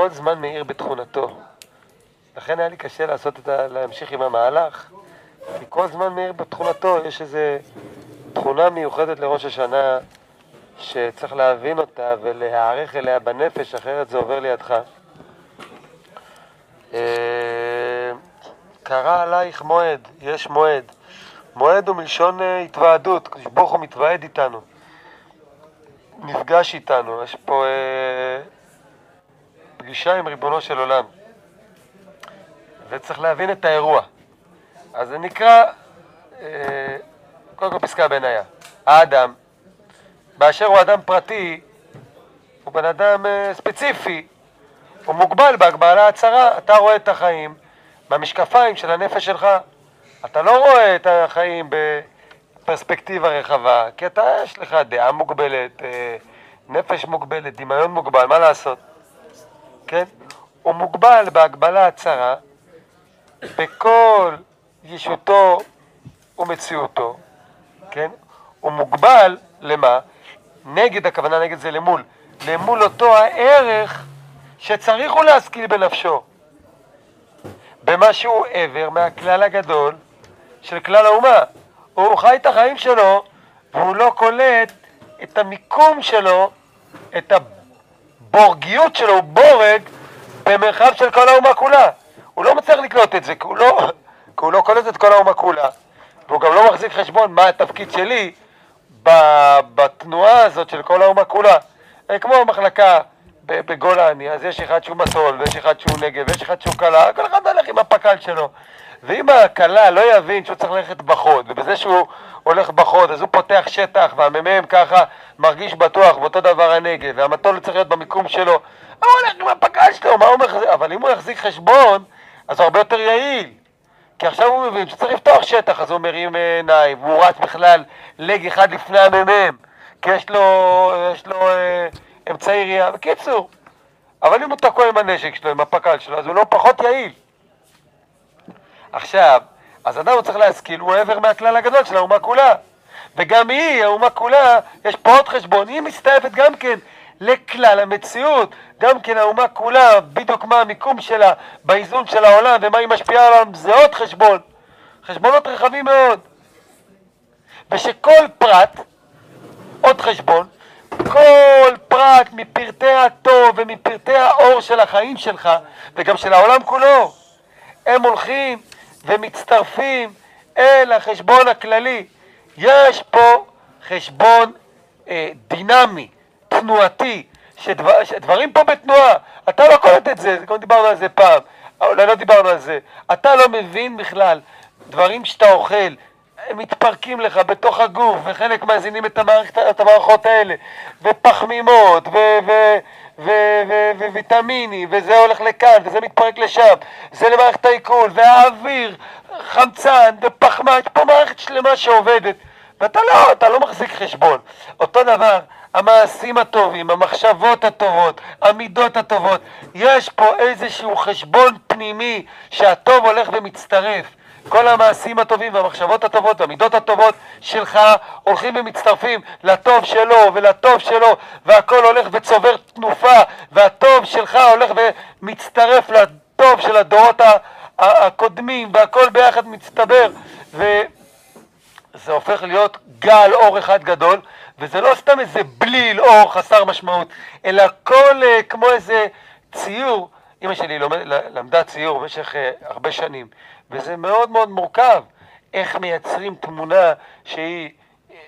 כל זמן מאיר בתכונתו. לכן היה לי קשה לעשות את ה... להמשיך עם המהלך, כי כל זמן מאיר בתכונתו, יש איזו תכונה מיוחדת לראש השנה שצריך להבין אותה ולהיערך אליה בנפש, אחרת זה עובר לידך. אה, קרא עלייך מועד, יש מועד. מועד הוא מלשון אה, התוועדות, ברוך הוא מתוועד איתנו, נפגש איתנו, יש פה אה, פגישה עם ריבונו של עולם. וצריך להבין את האירוע. אז זה נקרא, אה, קודם כל פסקה בעינייה. האדם, באשר הוא אדם פרטי, הוא בן אדם אה, ספציפי, הוא מוגבל בהגבלה הצרה. אתה רואה את החיים במשקפיים של הנפש שלך. אתה לא רואה את החיים בפרספקטיבה רחבה, כי אתה, יש לך דעה מוגבלת, אה, נפש מוגבלת, דמיון מוגבל, מה לעשות? כן? הוא מוגבל בהגבלה הצרה בכל ישותו ומציאותו, כן? הוא מוגבל למה? נגד, הכוונה נגד זה למול, למול אותו הערך שצריך הוא להשכיל בנפשו, במה שהוא עבר מהכלל הגדול של כלל האומה. הוא חי את החיים שלו והוא לא קולט את המיקום שלו, את הבורגיות שלו, הוא בורג במרחב של כל האומה כולה. הוא לא מצליח לקלוט את זה, כי הוא לא, כי הוא לא קולט את כל האומה כולה. והוא גם לא מחזיק חשבון מה התפקיד שלי בתנועה הזאת של כל האומה כולה. אה, כמו המחלקה בגולני, אז יש אחד שהוא מסול, ויש אחד שהוא נגב, ויש אחד שהוא קלה, כל אחד הולך עם הפק"ל שלו. ואם הקלה לא יבין שהוא צריך ללכת בחוד, ובזה שהוא הולך בחוד, אז הוא פותח שטח, והמ"מ ככה מרגיש בטוח, ואותו דבר הנגב, והמטול צריך להיות במיקום שלו, הוא הולך עם הפק"ל שלו, מה הוא אומר? אבל אם הוא יחזיק חשבון, אז הוא הרבה יותר יעיל. כי עכשיו הוא מבין שצריך לפתוח שטח, אז הוא מרים עיניים, והוא רץ בכלל לג אחד לפני המ"מ, כי יש לו, יש לו אה, אמצעי ראייה. בקיצור, אבל אם הוא תקוע עם הנשק שלו, עם הפק"ל שלו, אז הוא לא פחות יעיל. עכשיו, אז אדם צריך להשכיל, הוא עבר מהכלל הגדול של האומה כולה. וגם היא, האומה כולה, יש פה עוד חשבון, היא מסתעפת גם כן לכלל המציאות, גם כן האומה כולה, בדיוק מה המיקום שלה באיזון של העולם ומה היא משפיעה על העולם, זה עוד חשבון, חשבונות רחבים מאוד. ושכל פרט, עוד חשבון, כל פרט מפרטי הטוב ומפרטי האור של החיים שלך וגם של העולם כולו, הם הולכים ומצטרפים אל החשבון הכללי. יש פה חשבון אה, דינמי, תנועתי, שדבר, שדברים פה בתנועה, אתה לא קולט את זה, גם דיברנו על זה פעם, אולי לא דיברנו על זה, אתה לא מבין בכלל. דברים שאתה אוכל, הם מתפרקים לך בתוך הגוף, וחלק מאזינים את, המערכת, את המערכות האלה, ופחמימות, וויטמינים, וזה הולך לכאן, וזה מתפרק לשם, זה למערכת העיכול, והאוויר, חמצן, ופחמן, יש פה מערכת שלמה שעובדת, ואתה לא, אתה לא מחזיק חשבון. אותו דבר, המעשים הטובים, המחשבות הטובות, המידות הטובות, יש פה איזשהו חשבון פנימי שהטוב הולך ומצטרף. כל המעשים הטובים והמחשבות הטובות והמידות הטובות שלך הולכים ומצטרפים לטוב שלו ולטוב שלו והכל הולך וצובר תנופה והטוב שלך הולך ומצטרף לטוב של הדורות הקודמים והכל ביחד מצטבר. וזה הופך להיות גל אור אחד גדול וזה לא סתם איזה בליל אור חסר משמעות אלא כל אה, כמו איזה ציור. אמא שלי למדה ציור במשך uh, הרבה שנים, וזה מאוד מאוד מורכב איך מייצרים תמונה שהיא,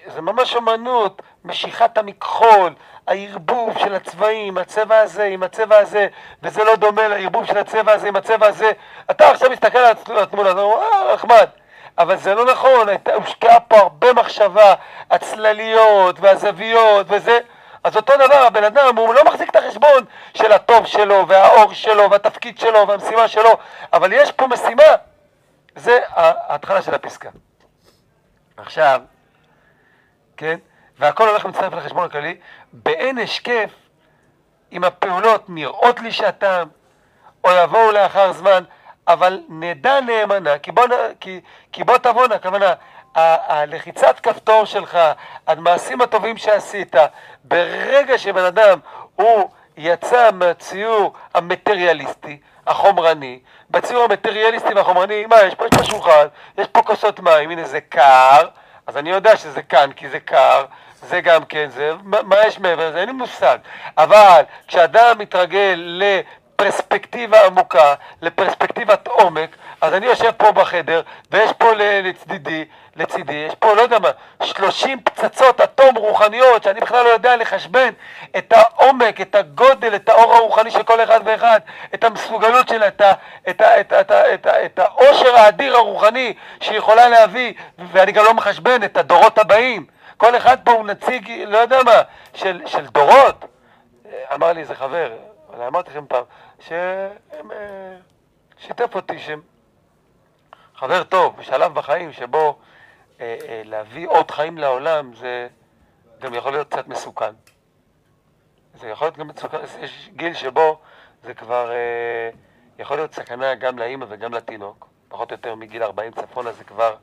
זה ממש אמנות, משיכת המכחול, הערבוב של הצבעים, הצבע הזה עם הצבע הזה, וזה לא דומה לערבוב של הצבע הזה עם הצבע הזה. אתה עכשיו מסתכל על התמונה, אתה אומר, אה, נחמד. אבל זה לא נכון, הושקעה פה הרבה מחשבה, הצלליות והזוויות וזה. אז אותו דבר, הבן אדם, הוא לא מחזיק את החשבון של הטוב שלו, והאור שלו, והתפקיד שלו, והמשימה שלו, אבל יש פה משימה. זה ההתחלה של הפסקה. עכשיו, כן, והכל הולך ומצטרף לחשבון הכללי, באין השקף, אם הפעולות נראות לי שהטעם, או יבואו לאחר זמן, אבל נדע נאמנה, כי בוא, כי, כי בוא תבואנה, הכוונה, הלחיצת כפתור שלך, המעשים הטובים שעשית, ברגע שבן אדם הוא יצא מהציור המטריאליסטי, החומרני, בציור המטריאליסטי והחומרני, מה יש פה? יש פה שולחן, יש פה כוסות מים, הנה זה קר, אז אני יודע שזה כאן כי זה קר, זה גם כן, זה, מה, מה יש מעבר לזה? אין לי מושג. אבל כשאדם מתרגל לפרספקטיבה עמוקה, לפרספקטיבת עומק, אז אני יושב פה בחדר, ויש פה לצדידי, לצידי, יש פה, לא יודע מה, 30 פצצות אטום רוחניות, שאני בכלל לא יודע לחשבן את העומק, את הגודל, את האור הרוחני של כל אחד ואחד, את המסוגלות שלה, את, ה, את, ה, את, ה, את, ה, את, ה, את העושר האדיר הרוחני שהיא יכולה להביא, ואני גם לא מחשבן את הדורות הבאים. כל אחד פה הוא נציג, לא יודע מה, של, של דורות. אמר לי איזה חבר, אמרתי לכם פעם, ששיתף אותי שהם חבר טוב, בשלב בחיים שבו אה, אה, להביא עוד חיים לעולם זה גם יכול להיות קצת מסוכן. זה יכול להיות גם מסוכן, יש גיל שבו זה כבר אה, יכול להיות סכנה גם לאימא וגם לתינוק, פחות או יותר מגיל 40 צפונה זה כבר,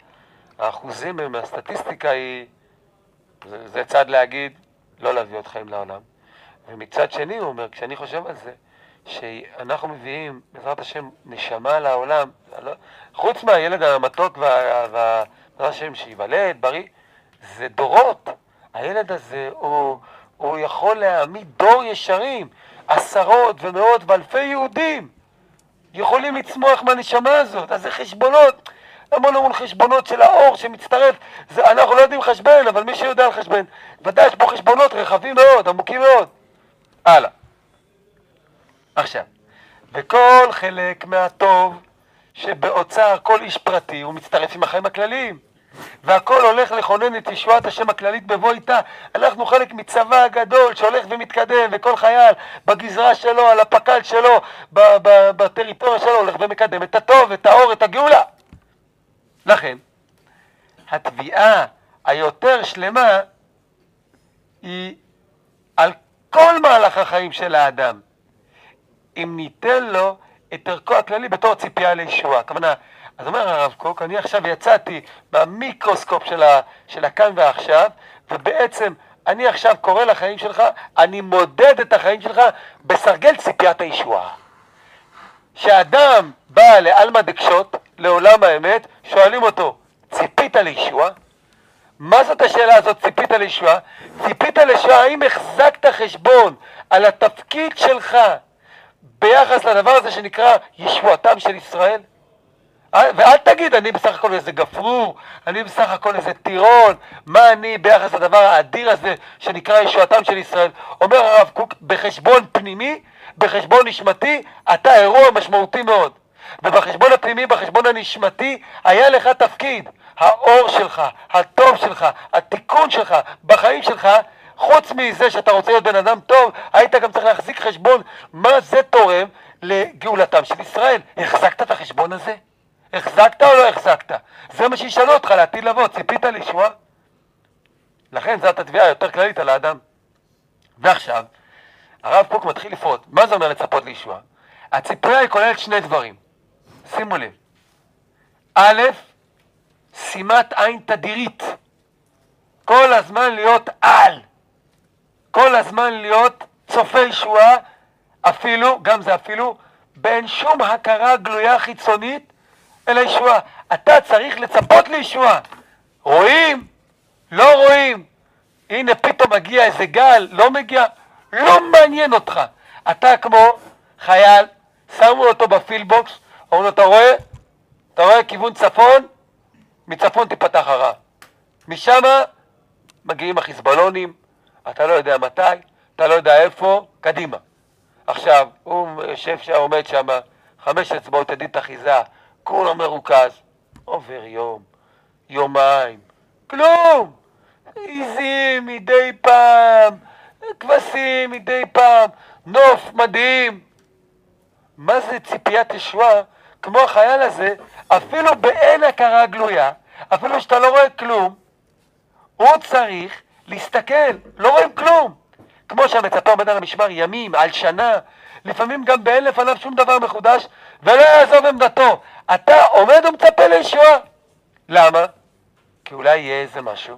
האחוזים הם, הסטטיסטיקה היא, זה, זה צד להגיד לא להביא עוד חיים לעולם. ומצד שני הוא אומר, כשאני חושב על זה, שאנחנו מביאים, בעזרת השם, נשמה לעולם, לא, חוץ מהילד המתוק וה... בעזרת השם שייוולד, בריא, זה דורות. הילד הזה, הוא, הוא יכול להעמיד דור ישרים, עשרות ומאות ואלפי יהודים יכולים לצמוח מהנשמה הזאת, אז זה חשבונות. המון המון חשבונות של האור שמצטרף, זה, אנחנו לא יודעים לחשבן, אבל מי שיודע לחשבן, ודאי יש פה חשבונות רחבים מאוד, עמוקים מאוד. הלאה. עכשיו, וכל חלק מהטוב שבאוצר כל איש פרטי הוא מצטרף עם החיים הכלליים. והכל הולך לכונן את ישועת השם הכללית בבוא איתה. אנחנו חלק מצבא גדול שהולך ומתקדם, וכל חייל בגזרה שלו, על הפק"ל שלו, בטריטוריה שלו, הולך ומקדם את הטוב, את האור, את הגאולה. לכן, התביעה היותר שלמה היא על כל מהלך החיים של האדם. אם ניתן לו את ערכו הכללי בתור ציפייה לישועה. הכוונה, אז אומר הרב קוק, אני עכשיו יצאתי מהמיקרוסקופ של, ה, של הכאן ועכשיו, ובעצם אני עכשיו קורא לחיים שלך, אני מודד את החיים שלך בסרגל ציפיית הישועה. כשאדם בא לעלמא דקשות, לעולם האמת, שואלים אותו, ציפית לישועה? מה זאת השאלה הזאת, ציפית לישועה? ציפית לישועה, האם החזקת חשבון על התפקיד שלך ביחס לדבר הזה שנקרא ישועתם של ישראל? ואל תגיד, אני בסך הכל איזה גפרור, אני בסך הכל איזה טירון, מה אני ביחס לדבר האדיר הזה שנקרא ישועתם של ישראל. אומר הרב קוק, בחשבון פנימי, בחשבון נשמתי, אתה אירוע משמעותי מאוד. ובחשבון הפנימי, בחשבון הנשמתי, היה לך תפקיד. האור שלך, הטוב שלך, התיקון שלך, בחיים שלך, חוץ מזה שאתה רוצה להיות בן אדם טוב, היית גם צריך להחזיק חשבון מה זה תורם לגאולתם של ישראל. החזקת את החשבון הזה? החזקת או לא החזקת? זה מה שישאלו אותך לעתיד לבוא, ציפית לישועה? לכן זאת התביעה היותר כללית על האדם. ועכשיו, הרב קוק מתחיל לפרוט. מה זה אומר לצפות לישועה? הציפייה היא כוללת שני דברים. שימו לב. א', שימת עין תדירית. כל הזמן להיות על. כל הזמן להיות צופה ישועה, אפילו, גם זה אפילו, באין שום הכרה גלויה חיצונית אלא ישועה. אתה צריך לצפות לישועה. רואים? לא רואים. הנה פתאום מגיע איזה גל, לא מגיע, לא מעניין אותך. אתה כמו חייל, שמו אותו בפילבוקס, אומרים לו, אתה רואה? אתה רואה כיוון צפון? מצפון תיפתח הרע. משם מגיעים החיזבאלונים, אתה לא יודע מתי, אתה לא יודע איפה, קדימה. עכשיו, הוא יושב שם, עומד שם, חמש אצבעות ידית אחיזה, כולו מרוכז. עובר יום, יומיים, כלום. עיזים מדי פעם, כבשים מדי פעם, נוף מדהים. מה זה ציפיית ישועה? כמו החייל הזה, אפילו באין הכרה גלויה, אפילו שאתה לא רואה כלום, הוא צריך להסתכל, לא רואים כלום. כמו שהמצפה עומד על המשמר ימים, על שנה, לפעמים גם באין לפניו שום דבר מחודש, ולא יעזוב עמדתו. אתה עומד ומצפה לישועה. למה? כי אולי יהיה איזה משהו.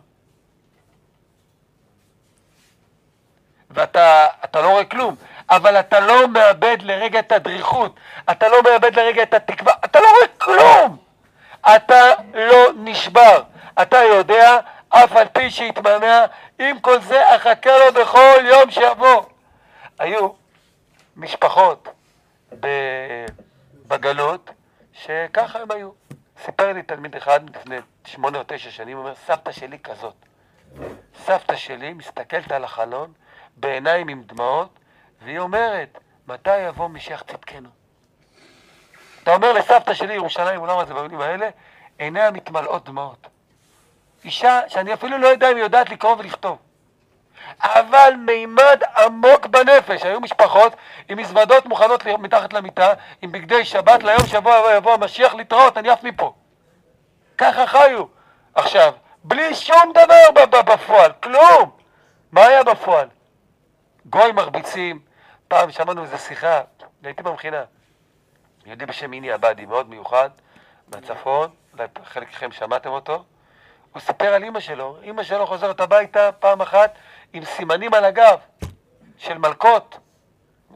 ואתה לא רואה כלום. אבל אתה לא מאבד לרגע את הדריכות, אתה לא מאבד לרגע את התקווה, אתה לא רואה כלום! אתה לא נשבר, אתה יודע, אף על פי שהתמהמה, עם כל זה אחכה לו בכל יום שיבוא. היו משפחות בגלות שככה הם היו. סיפר לי תלמיד אחד לפני שמונה או תשע שנים, הוא אומר, סבתא שלי כזאת. סבתא שלי מסתכלת על החלון בעיניים עם דמעות, והיא אומרת, מתי יבוא משיח צדקנו? אתה אומר לסבתא שלי, ירושלים, אולם הזה במילים האלה, עיניה מתמלאות דמעות. אישה שאני אפילו לא יודע אם היא יודעת לקרוא ולכתוב. אבל מימד עמוק בנפש. היו משפחות עם מזוודות מוכנות מתחת למיטה, עם בגדי שבת, ליום שיבוא יבוא, המשיח להתראות, אני עף מפה. ככה חיו. עכשיו, בלי שום דבר בפועל, כלום. מה היה בפועל? גוי מרביצים. פעם שמענו איזו שיחה, הייתי במכינה. יהודי בשם איני עבדי, מאוד מיוחד, מהצפון, אולי חלק מכם שמעתם אותו. הוא סיפר על אימא שלו, אימא שלו חוזרת הביתה פעם אחת עם סימנים על הגב של מלכות.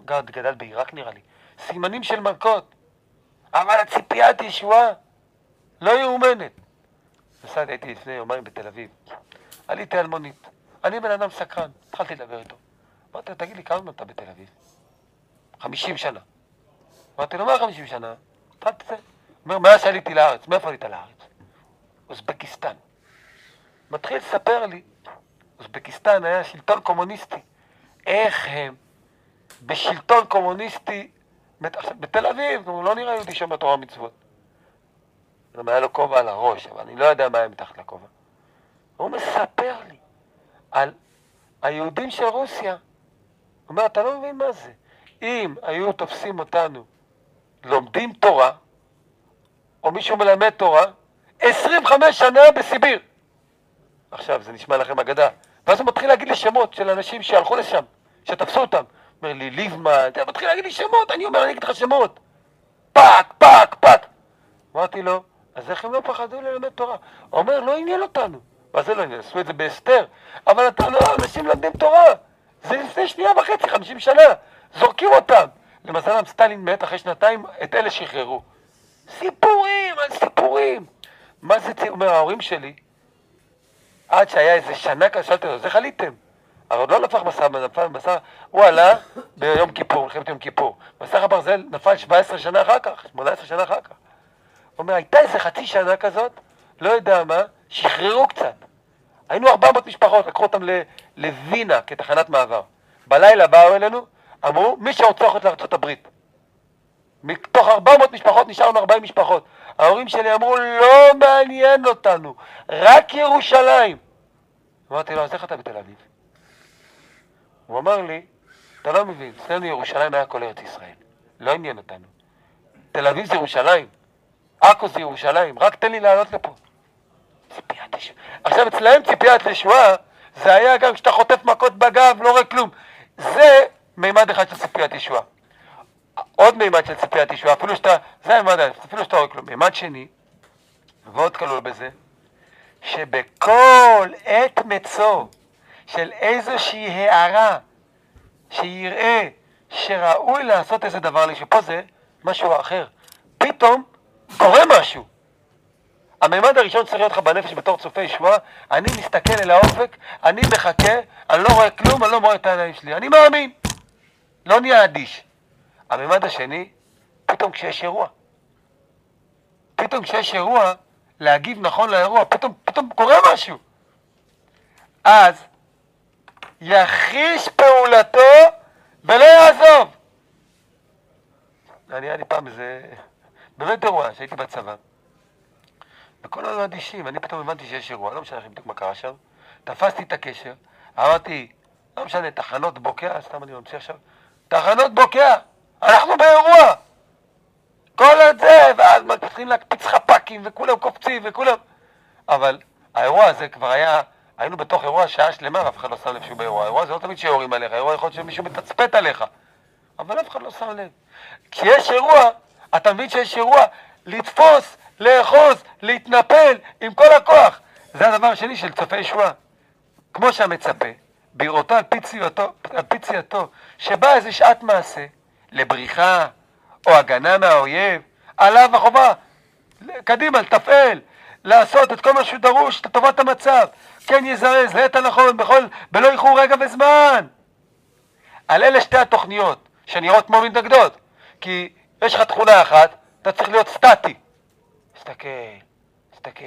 גד, גדל בעיראק נראה לי. סימנים של מלכות. אבל הציפיית ישועה לא יאומנת. נסעתי, הייתי לפני יומיים בתל אביב. עליתי על מונית. אני בן אדם סקרן, התחלתי לדבר איתו. אמרתי לו, תגיד לי, כמה אתה בתל אביב? חמישים שנה. אמרתי לו, מה חמישים שנה? התחלתי את זה. אומר, מאז שעליתי לארץ, מאיפה עלית לארץ? אוזבקיסטן. מתחיל לספר לי, אוזבקיסטן היה שלטון קומוניסטי, איך הם בשלטון קומוניסטי, בתל אביב, הוא לא נראה יהודי שם בתורה ומצוות. גם היה לו כובע על הראש, אבל אני לא יודע מה היה מתחת לכובע. הוא מספר לי על היהודים של רוסיה. הוא אומר, אתה לא מבין מה זה. אם היו תופסים אותנו לומדים תורה, או מישהו מלמד תורה, 25 שנה בסיביר. עכשיו, זה נשמע לכם אגדה. ואז הוא מתחיל להגיד לי שמות של אנשים שהלכו לשם, שתפסו אותם. אומר לי, ליבמן, אתה מתחיל להגיד לי שמות, אני אומר, אני אגיד לך שמות. פאק, פאק, פאק. אמרתי לו, אז איך הם לא פחדו ללמד תורה? הוא אומר, לא עניין אותנו. מה זה לא עניין? עשו את זה בהסתר. אבל אתה לא, אנשים לומדים תורה. זה לפני שנייה וחצי, חמישים שנה. זורקים אותם. למזלם, סטלין מת אחרי שנתיים, את אלה שחררו. סיפורים על סיפורים. מה זה, אומר ההורים שלי, עד שהיה איזה שנה כזה, שאלתי אותו, אז איך עליתם? אבל עוד לא נפח מסע, נפל מסע, הוא עלה ביום כיפור, מלחמת יום כיפור. מסך הברזל נפל 17 שנה אחר כך, 18 שנה אחר כך. הוא אומר, הייתה איזה חצי שנה כזאת, לא יודע מה, שחררו קצת. היינו 400 משפחות, לקחו אותם לווינה כתחנת מעבר. בלילה באו אלינו, אמרו, מי שרוצה ללכת לארצות הברית. מתוך 400 משפחות נשארנו 40 משפחות. ההורים שלי אמרו, לא מעניין אותנו, רק ירושלים. אמרתי לו, אז איך אתה בתל אביב? הוא אמר לי, אתה לא מבין, אצלנו ירושלים היה כל ארץ ישראל, לא עניין אותנו. תל אביב זה ירושלים, עכו זה ירושלים, רק תן לי לעלות לפה. ציפיית ישועה. עכשיו אצלהם ציפיית ישועה זה היה גם כשאתה חוטף מכות בגב, לא רואה כלום. זה מימד אחד של ציפיית ישועה. עוד מימד של ציפיית ישועה, אפילו שאתה, זה המימד, אפילו שאתה רואה כלום. מימד שני, ועוד כלול בזה, שבכל עת מצוא של איזושהי הערה שיראה שראוי לעשות איזה דבר שפה זה משהו אחר. פתאום קורה משהו. הממד הראשון צריך להיות לך בנפש בתור צופה ישועה, אני מסתכל אל האופק, אני מחכה, אני לא רואה כלום, אני לא רואה את העיניים שלי, אני מאמין. לא נהיה אדיש. הממד השני, פתאום כשיש אירוע. פתאום כשיש אירוע, להגיב נכון לאירוע, פתאום, פתאום קורה משהו. אז יחיש פעולתו ולא יעזוב. אני היה לי פעם איזה, באמת אירוע, שהייתי בצבא. וכל הזמן אדישים, אני פתאום הבנתי שיש אירוע, לא משנה בדיוק מה קרה שם. תפסתי את הקשר, אמרתי, לא משנה, תחנות בוקע, סתם אני ממציא עכשיו, תחנות בוקע, אנחנו באירוע. כל הזה, ואז מתחילים להקפיץ חפ"קים, וכולם קופצים, וכולם... אבל האירוע הזה כבר היה, היינו בתוך אירוע שעה שלמה, ואף אחד לא שם לב שהוא באירוע. האירוע זה לא תמיד שיורים עליך, האירוע יכול להיות שמישהו מתצפת עליך. אבל אף אחד לא שם לב. כשיש אירוע, אתה מבין שיש אירוע, לתפוס, לאחוז, להתנפל עם כל הכוח. זה הדבר השני של צופה ישועה. כמו שהמצפה, בראותו על פי ציותו, שבאה איזה שעת מעשה, לבריחה, או הגנה מהאויב, עליו החובה, קדימה, לתפעל, לעשות את כל מה שהוא דרוש לטובת המצב, כן יזרז, לעת הנכון, בכל, בלא איחור רגע וזמן. על אלה שתי התוכניות, שנראות כמו מתנגדות, כי יש לך תכונה אחת, אתה צריך להיות סטטי. תסתכל, תסתכל.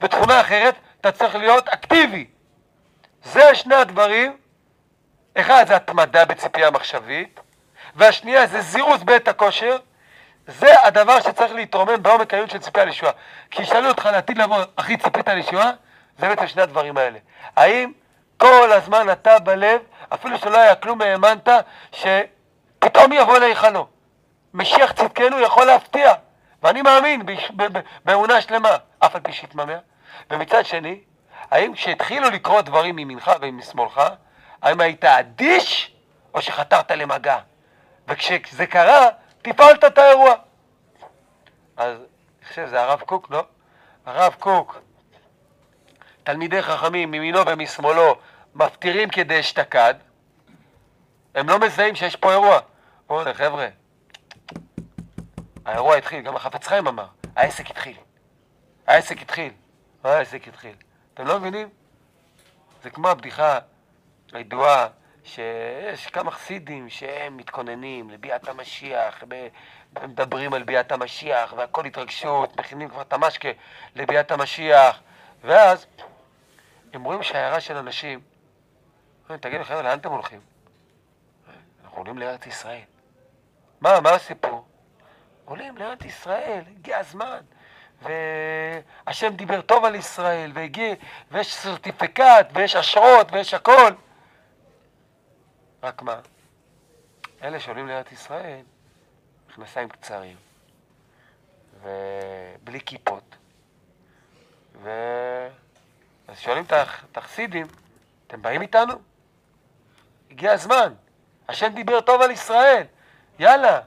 ותכונה אחרת, אתה צריך להיות אקטיבי. זה שני הדברים, אחד זה התמדה בציפייה מחשבית, והשנייה זה זירוז בעת הכושר, זה הדבר שצריך להתרומם בעומק העיון של ציפייה לישועה. כי ישאלו אותך לעתיד לבוא, אחי ציפית לישועה? זה בעצם שני הדברים האלה. האם כל הזמן אתה בלב, אפילו שלא היה כלום האמנת, שפתאום יבוא להיכלו. משיח צדקנו יכול להפתיע, ואני מאמין באמונה שלמה, אף על פי שהתממע. ומצד שני, האם כשהתחילו לקרות דברים מימינך ומשמאלך, האם היית אדיש או שחתרת למגע? וכשזה קרה, טיפלת את האירוע. אז אני חושב שזה הרב קוק, לא? הרב קוק, תלמידי חכמים מימינו ומשמאלו מפטירים כדאשתקד, הם לא מזהים שיש פה אירוע. בוא'נה חבר'ה, האירוע התחיל, גם החפץ חיים אמר, העסק התחיל. העסק התחיל. מה העסק התחיל? אתם לא מבינים? זה כמו הבדיחה הידועה שיש כמה חסידים שהם מתכוננים לביאת המשיח, מדברים על ביאת המשיח, והכל התרגשות, מכינים כבר את המשקה לביאת המשיח, ואז הם רואים שיירה של אנשים, אומרים, תגידו חבר'ה, לאן אתם הולכים? אנחנו עולים לארץ ישראל. מה, מה הסיפור? עולים לארץ ישראל, הגיע הזמן. והשם דיבר טוב על ישראל, והגיע, ויש סרטיפיקט, ויש אשרות, ויש הכל. רק מה? אלה שעולים לארץ ישראל, מכנסיים קצרים, ובלי כיפות, ו... אז שואלים את החסידים, אתם באים איתנו? הגיע הזמן, השם דיבר טוב על ישראל, יאללה,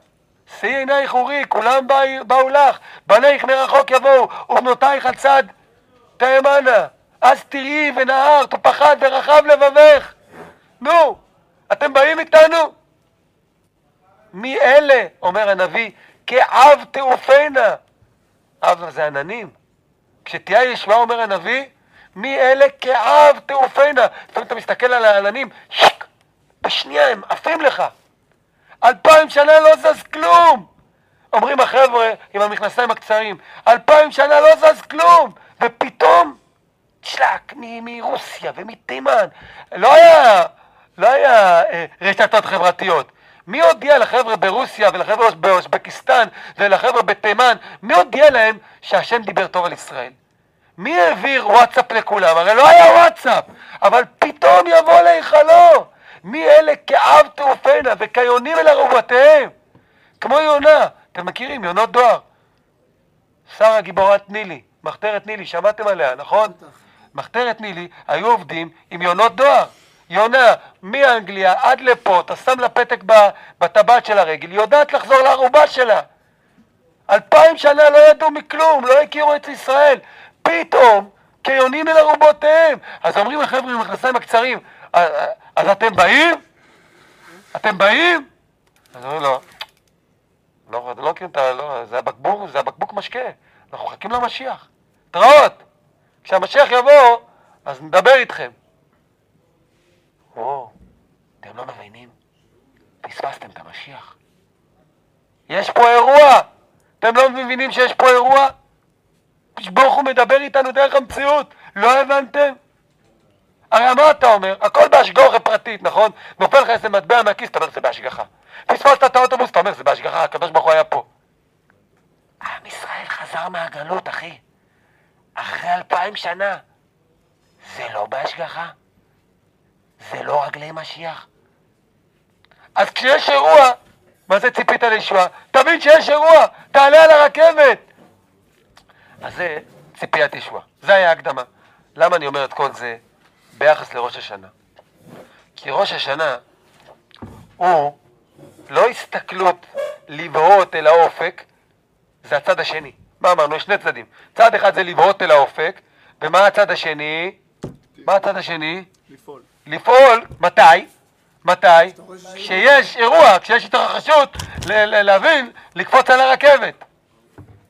שאי עינייך אורי, כולם באו לך, בנייך מרחוק יבואו, ובנותייך על צד תאמנה, אז תראי ונהרת ופחד ורחב לבבך. נו, אתם באים איתנו? מי אלה, אומר הנביא, כעב תעופנה. אב זה עננים. כשתהיה ישועה, אומר הנביא, מי אלה כעב תעופנה. לפעמים אתה מסתכל על העננים, שק, בשנייה הם עפים לך. אלפיים שנה לא זז כלום! אומרים החבר'ה עם המכנסיים הקצרים, אלפיים שנה לא זז כלום! ופתאום, צ'לק, מרוסיה ומתימן, לא היה, לא היה אה, רשתות חברתיות. מי הודיע לחבר'ה ברוסיה ולחבר'ה באוזבקיסטן ולחבר'ה בתימן, מי הודיע להם שהשם דיבר טוב על ישראל? מי העביר וואטסאפ לכולם? הרי לא היה וואטסאפ, אבל פתאום יבוא להיכלו. מי אלה כאב תעופנה וכיונים אל ארובותיהם? כמו יונה, אתם מכירים, יונות דואר. שרה גיבורת נילי, מחתרת נילי, שמעתם עליה, נכון? מחתרת נילי, היו עובדים עם יונות דואר. יונה, מאנגליה עד לפה, אתה שם לה פתק בטבעת של הרגל, היא יודעת לחזור לערובה שלה. אלפיים שנה לא ידעו מכלום, לא הכירו את ישראל. פתאום, כיונים אל ארובותיהם. אז אומרים החבר'ה עם המכנסיים הקצרים, אז אתם באים? אתם באים? אז אומרים לו, לא, לא ה... לא, זה הבקבוק, זה הבקבוק משקה, אנחנו מחכים למשיח. התראות! כשהמשיח יבוא, אז נדבר איתכם. או, אתם לא מבינים? פספסתם את המשיח. יש פה אירוע! אתם לא מבינים שיש פה אירוע? ברוך הוא מדבר איתנו דרך המציאות, לא הבנתם? הרי מה אתה אומר? הכל בהשגחה פרטית, נכון? נופל לך איזה מטבע מהכיס, אתה אומר זה בהשגחה. פספסת את האוטובוס, אתה אומר זה בהשגחה, הקדוש ברוך הוא היה פה. עם ישראל חזר מהגלות, אחי. אחרי אלפיים שנה. זה לא בהשגחה? זה לא רגלי משיח? אז כשיש אירוע, מה זה ציפית לישועה? תבין שיש אירוע, תעלה על הרכבת. אז זה ציפיית ישועה. זה היה הקדמה. למה אני אומר את כל זה? ביחס לראש השנה. כי ראש השנה הוא לא הסתכלות לבהות אל האופק, זה הצד השני. מה אמרנו? יש שני צדדים. צד אחד זה לבהות אל האופק, ומה הצד השני? מה הצד השני? לפעול. לפעול, מתי? מתי? כשיש אירוע, כשיש התרחשות, להבין, לקפוץ על הרכבת.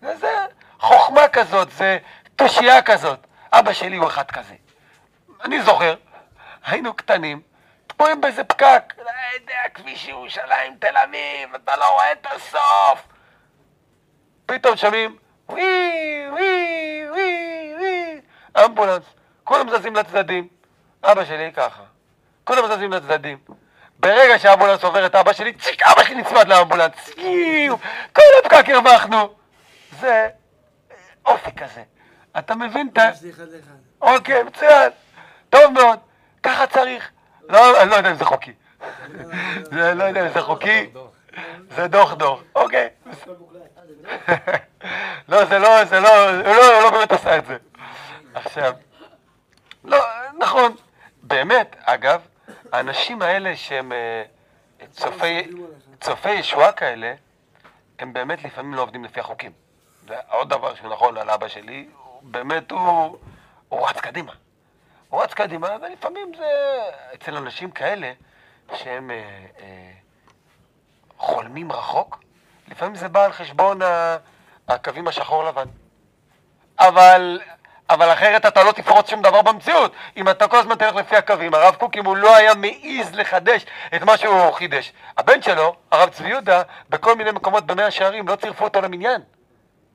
זה, חוכמה כזאת, זה תושייה כזאת. אבא שלי הוא אחד כזה. אני זוכר, היינו קטנים, תקועים באיזה פקק, לא יודע, כביש ירושלים, תל אביב, אתה לא רואה את הסוף. פתאום שומעים, ווי, ווי, ווי, אמבולנס, כולם זזים לצדדים. אבא שלי ככה, כולם זזים לצדדים. ברגע שהאמבולנס עובר את אבא שלי, ציק, אבא שלי נצמד לאמבולנס, יואו, כל הפקק הרווחנו. זה אופי כזה. אתה מבין את ה... יש לי אחד לאחד. אוקיי, מצוין. טוב מאוד. ככה צריך. לא, אני לא יודע אם זה חוקי. זה לא יודע אם זה חוקי. זה דוח דוח. אוקיי. לא, זה לא, זה לא, לא, הוא לא באמת עשה את זה. עכשיו, לא, נכון. באמת, אגב, האנשים האלה שהם אה, צופי, צופי ישועה כאלה, הם באמת לפעמים לא עובדים לפי החוקים. זה עוד דבר שהוא נכון על אבא שלי, הוא באמת הוא, הוא רץ קדימה. הוא רץ קדימה, ולפעמים זה אצל אנשים כאלה שהם אה, אה, חולמים רחוק, לפעמים זה בא על חשבון הקווים השחור לבן. אבל, אבל אחרת אתה לא תפרוץ שום דבר במציאות. אם אתה כל הזמן תלך לפי הקווים, הרב קוק, אם הוא לא היה מעז לחדש את מה שהוא חידש. הבן שלו, הרב צבי יהודה, בכל מיני מקומות במאה שערים, לא צירפו אותו למניין.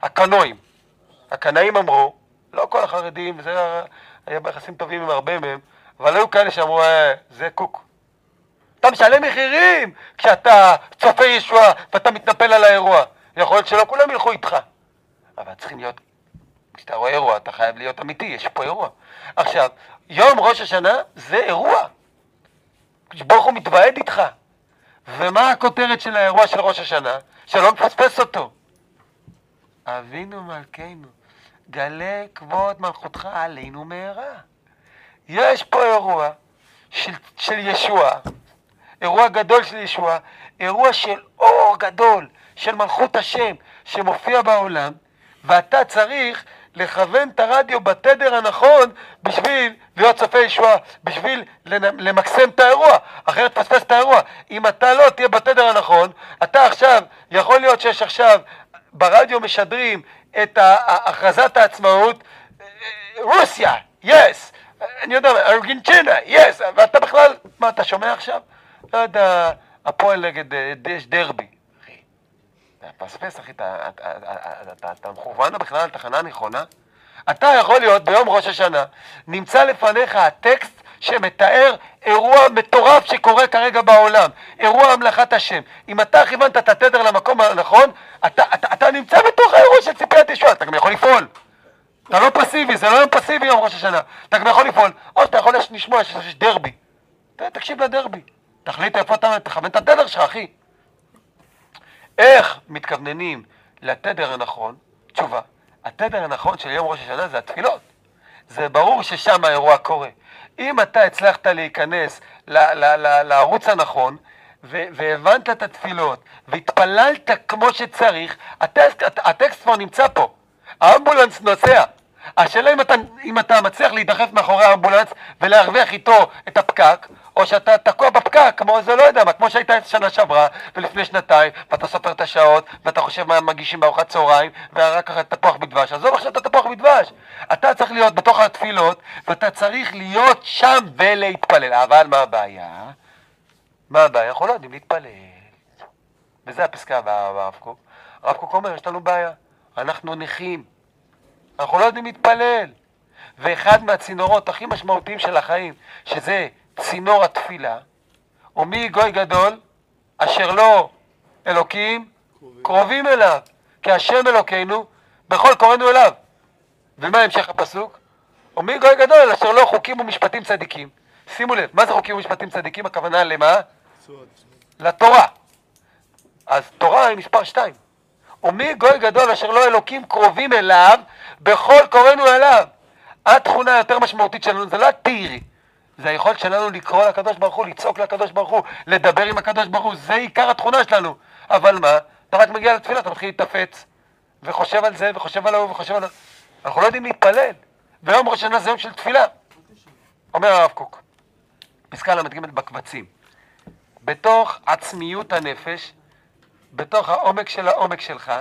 הקנואים. הקנאים אמרו, לא כל החרדים, וזה היה- היה ביחסים טובים עם הרבה מהם, אבל היו כאלה שאמרו, אה, זה קוק. אתה משלם מחירים כשאתה צופה ישועה ואתה מתנפל על האירוע. יכול להיות שלא כולם ילכו איתך. אבל צריכים להיות, כשאתה רואה אירוע אתה חייב להיות אמיתי, יש פה אירוע. עכשיו, יום ראש השנה זה אירוע. ברוך הוא מתוועד איתך. ומה הכותרת של האירוע של ראש השנה? שלא נפספס אותו. אבינו מלכנו, גלה כבוד מלכותך עלינו מהרה. יש פה אירוע של, של ישועה, אירוע גדול של ישועה, אירוע של אור גדול, של מלכות השם, שמופיע בעולם, ואתה צריך לכוון את הרדיו בתדר הנכון בשביל להיות צופה ישועה, בשביל למקסם את האירוע, אחרת תפספס את האירוע. אם אתה לא תהיה בתדר הנכון, אתה עכשיו, יכול להיות שיש עכשיו, ברדיו משדרים את הכרזת העצמאות, רוסיה, יס, אני יודע, ארגנטינה, יס, ואתה בכלל, מה, אתה שומע עכשיו? לא יודע, הפועל נגד, אה, יש דרבי. אתה מפספס, אחי, אתה- מכוון בכלל לתחנה הנכונה? אתה יכול להיות ביום ראש השנה, נמצא לפניך הטקסט שמתאר אירוע מטורף שקורה כרגע בעולם, אירוע המלאכת השם. אם אתה כיוונת את התדר למקום הנכון, אתה, אתה, אתה נמצא בתוך האירוע של ציפיית ישועה, אתה גם יכול לפעול. אתה לא פסיבי, זה לא יום פסיבי יום ראש השנה. אתה גם יכול לפעול, או שאתה יכול לשמוע שיש דרבי. תקשיב לדרבי. תחליט איפה אתה תכוון את התדר שלך, אחי. איך מתכווננים לתדר הנכון? תשובה, התדר הנכון של יום ראש השנה זה התפילות. זה ברור ששם האירוע קורה. אם אתה הצלחת להיכנס לערוץ הנכון, והבנת את התפילות, והתפללת כמו שצריך, הטקסט, הט- הטקסט כבר נמצא פה. האמבולנס נוסע. השאלה אם אתה, אם אתה מצליח להידחף מאחורי האמבולנס ולהרוויח איתו את הפקק, או שאתה תקוע בפקק, כמו זה לא יודע מה, כמו שהיית שנה שעברה ולפני שנתיים, ואתה סופר את השעות, ואתה חושב מה מגישים בארוחת צהריים, ורק ככה תפוח בדבש. עזוב עכשיו את התפוח בדבש. אתה צריך להיות בתוך התפילות, ואתה צריך להיות שם ולהתפלל. אבל מה הבעיה? מה הבעיה? אנחנו לא יודעים להתפלל. וזה הפסקה הבאה ברב קוק. הרב קוק אומר, יש לנו בעיה. אנחנו נכים. אנחנו לא יודעים להתפלל. ואחד מהצינורות הכי משמעותיים של החיים, שזה צינור התפילה, ומי גוי גדול אשר לא אלוקים קרובים אליו, כי השם אלוקינו בכל קוראנו אליו. ומה המשך הפסוק? ומי גוי גדול אשר לא חוקים ומשפטים צדיקים. שימו לב, מה זה חוקים ומשפטים צדיקים? הכוונה למה? לתורה. אז תורה היא מספר שתיים. ומי גוי גדול אשר לא אלוקים קרובים אליו, בכל קוראנו אליו. התכונה היותר משמעותית שלנו זה לא התירי, זה היכולת שלנו לקרוא לקדוש ברוך הוא, לצעוק לקדוש ברוך הוא, לדבר עם הקדוש ברוך הוא, זה עיקר התכונה שלנו. אבל מה, אתה רק מגיע לתפילה, אתה מתחיל להתאפץ, וחושב על זה, וחושב על ההוא, וחושב על... אנחנו לא יודעים להתפלל. ויום ראש השנה זה יום של תפילה. אומר הרב קוק, פסקה ל"ג בקבצים. בתוך עצמיות הנפש, בתוך העומק של העומק שלך,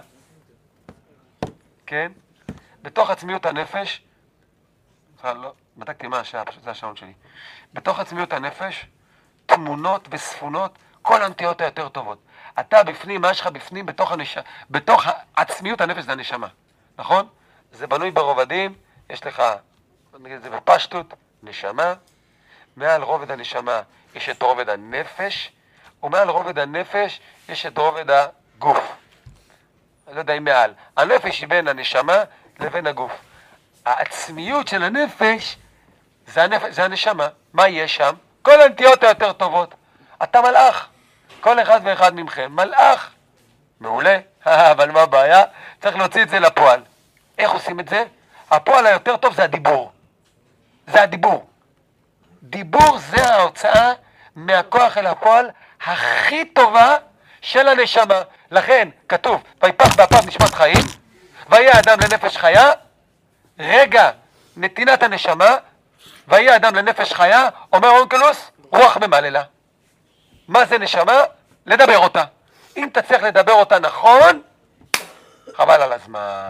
כן? בתוך עצמיות הנפש, לא, בדקתי מה השעה, פשוט זה השעון שלי. בתוך עצמיות הנפש, תמונות וספונות, כל הנטיות היותר טובות. אתה בפנים, מה יש לך בפנים? בתוך, הנש... בתוך עצמיות הנפש זה הנשמה, נכון? זה בנוי ברובדים, יש לך, נגיד את זה בפשטות, נשמה, מעל רובד הנשמה יש את רובד הנפש, ומעל רובד הנפש יש את רובד הגוף. אני לא יודע אם מעל. הנפש היא בין הנשמה לבין הגוף. העצמיות של הנפש זה, הנפש, זה הנשמה. מה יש שם? כל הנטיות היותר טובות. אתה מלאך. כל אחד ואחד מכם מלאך. מעולה, אבל מה הבעיה? צריך להוציא את זה לפועל. איך עושים את זה? הפועל היותר טוב זה הדיבור. זה הדיבור. דיבור זה ההוצאה מהכוח אל הפועל הכי טובה של הנשמה. לכן כתוב, ויפח באפיו נשמת חיים, ויהיה אדם לנפש חיה, רגע נתינת הנשמה, ויהיה אדם לנפש חיה, אומר אונקלוס, רוח ממללה. מה זה נשמה? לדבר אותה. אם תצליח לדבר אותה נכון, חבל על הזמן.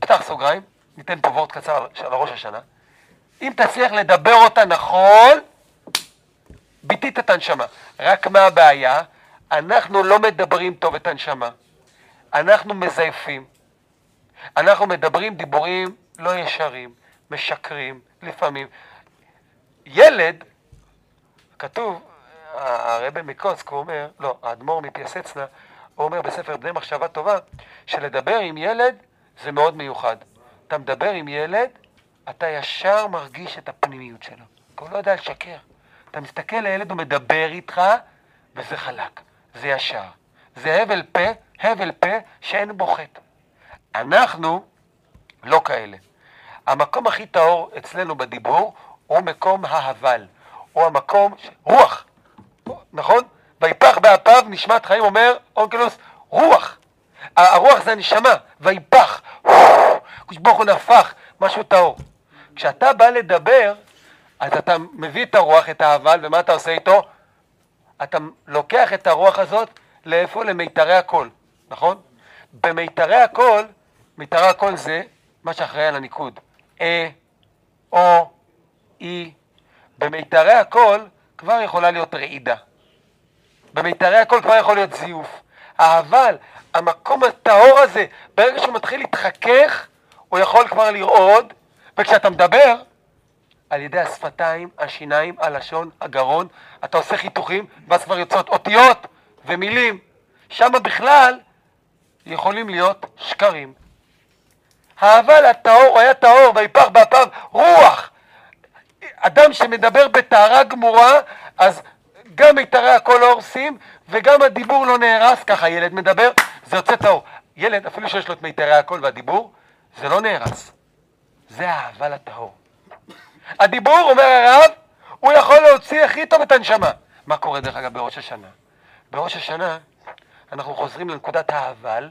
פתח סוגריים, ניתן פה וורט קצר על ראש השנה. אם תצליח לדבר אותה נכון, ביטית את הנשמה. רק מה הבעיה? אנחנו לא מדברים טוב את הנשמה. אנחנו מזייפים. אנחנו מדברים דיבורים לא ישרים, משקרים לפעמים. ילד, כתוב, הרבי הוא אומר, לא, האדמו"ר מפייסצנה, הוא אומר בספר בני מחשבה טובה, שלדבר עם ילד זה מאוד מיוחד. אתה מדבר עם ילד, אתה ישר מרגיש את הפנימיות שלו. הוא לא יודע לשקר. אתה מסתכל לילד, הוא מדבר איתך, וזה חלק, זה ישר. זה הבל פה, הבל פה שאין בו חטא. אנחנו לא כאלה. המקום הכי טהור אצלנו בדיבור הוא מקום ההבל, הוא המקום, ש... רוח, נכון? ויפח באפיו נשמת חיים, אומר אונקלוס, רוח. הרוח זה הנשמה, ויפח, קדוש ברוך הוא נפח, משהו טהור. כשאתה בא לדבר, אז אתה מביא את הרוח, את האבל, ומה אתה עושה איתו? אתה לוקח את הרוח הזאת לאיפה? למיתרי הקול, נכון? במיתרי הקול, מיתרי הקול זה מה שאחראי על הניקוד. אה, או, אי. במיתרי הקול כבר יכולה להיות רעידה. במיתרי הקול כבר יכול להיות זיוף. אבל המקום הטהור הזה, ברגע שהוא מתחיל להתחכך, הוא יכול כבר לרעוד, וכשאתה מדבר, על ידי השפתיים, השיניים, הלשון, הגרון, אתה עושה חיתוכים, ואז כבר יוצאות אותיות ומילים. שם בכלל יכולים להיות שקרים. האבל הטהור, היה טהור, ויפח באפיו רוח. אדם שמדבר בטהרה גמורה, אז גם מיתרי הקול לא הורסים, וגם הדיבור לא נהרס, ככה ילד מדבר, זה יוצא טהור. ילד, אפילו שיש לו את מיתרי הקול והדיבור, זה לא נהרס. זה האבל הטהור. הדיבור, אומר הרב, הוא יכול להוציא הכי טוב את הנשמה. מה קורה דרך אגב בראש השנה? בראש השנה אנחנו חוזרים לנקודת האבל,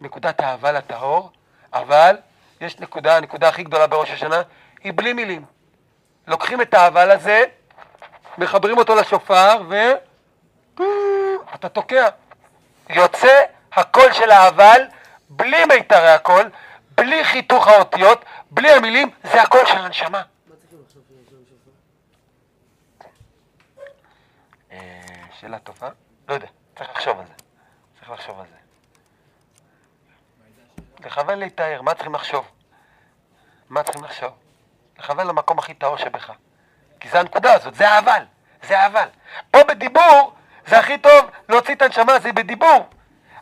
נקודת האבל הטהור, אבל יש נקודה, הנקודה הכי גדולה בראש השנה, היא בלי מילים. לוקחים את האבל הזה, מחברים אותו לשופר, ו... אתה תוקע. יוצא הקול של האבל, בלי מיתרי הקול, בלי חיתוך האותיות, בלי המילים, זה הקול של הנשמה. שאלה טובה? לא יודע, צריך לחשוב על זה. צריך לחשוב על זה. לכוון להתאר, מה צריכים לחשוב? מה צריכים לחשוב? לכוון למקום הכי טהור שבך. כי זה הנקודה הזאת, זה האבל, זה האבל. פה בדיבור, זה הכי טוב להוציא את הנשמה, זה בדיבור.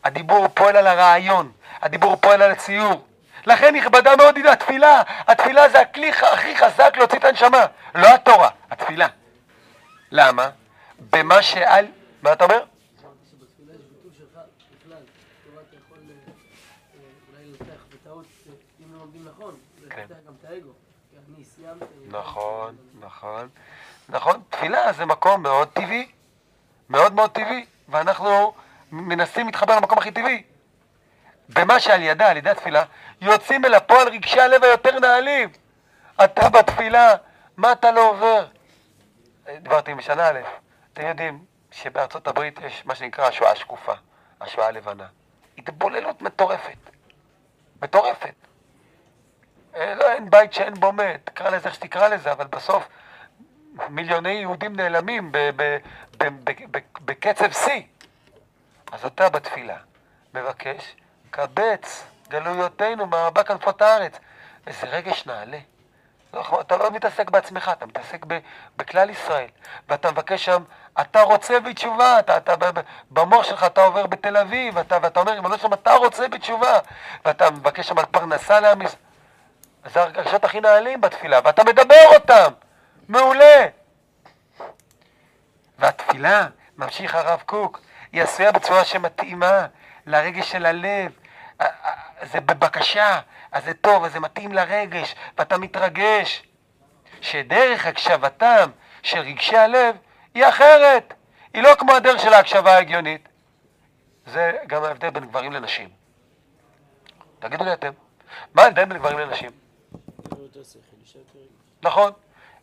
הדיבור פועל על הרעיון, הדיבור פועל על הציור. לכן נכבדה מאוד היא התפילה. התפילה זה הכלי הכי חזק להוציא את הנשמה, לא התורה, התפילה. למה? במה שעל... מה אתה אומר? כן. נכון, נכון. נכון, תפילה זה מקום מאוד טבעי, מאוד מאוד טבעי, ואנחנו מנסים להתחבר למקום הכי טבעי. במה שעל ידה, על ידי התפילה, יוצאים אל הפועל רגשי הלב היותר נעלים. אתה בתפילה, מה אתה לא עובר? דיברתי בשנה א', אתם יודעים שבארצות הברית יש מה שנקרא השואה השקופה, השואה הלבנה. התבוללות מטורפת. מטורפת. אה, לא, אין בית שאין בו מת, תקרא לזה איך שתקרא לזה, אבל בסוף מיליוני יהודים נעלמים בקצב שיא. אז אתה בתפילה מבקש, קבץ גלויותינו מארבע כנפות הארץ. איזה רגש נעלה. לא, אתה לא מתעסק בעצמך, אתה מתעסק ב, בכלל ישראל. ואתה מבקש שם, אתה רוצה בתשובה, אתה, אתה, במוח שלך אתה עובר בתל אביב, אתה, ואתה אומר, ריבונו שלום, אתה רוצה בתשובה. ואתה מבקש שם על פרנסה לעם ישראל. זה הרגשות הכי נעלים בתפילה, ואתה מדבר אותם. מעולה. והתפילה, ממשיך הרב קוק, היא עשויה בצורה שמתאימה לרגש של הלב. זה בבקשה, אז זה טוב, אז זה מתאים לרגש, ואתה מתרגש. שדרך הקשבתם של רגשי הלב היא אחרת. היא לא כמו הדרך של ההקשבה ההגיונית. זה גם ההבדל בין גברים לנשים. תגידו לי אתם, מה ההבדל בין גברים לנשים? גבר יותר שכל, אישה יותר רגשית. נכון,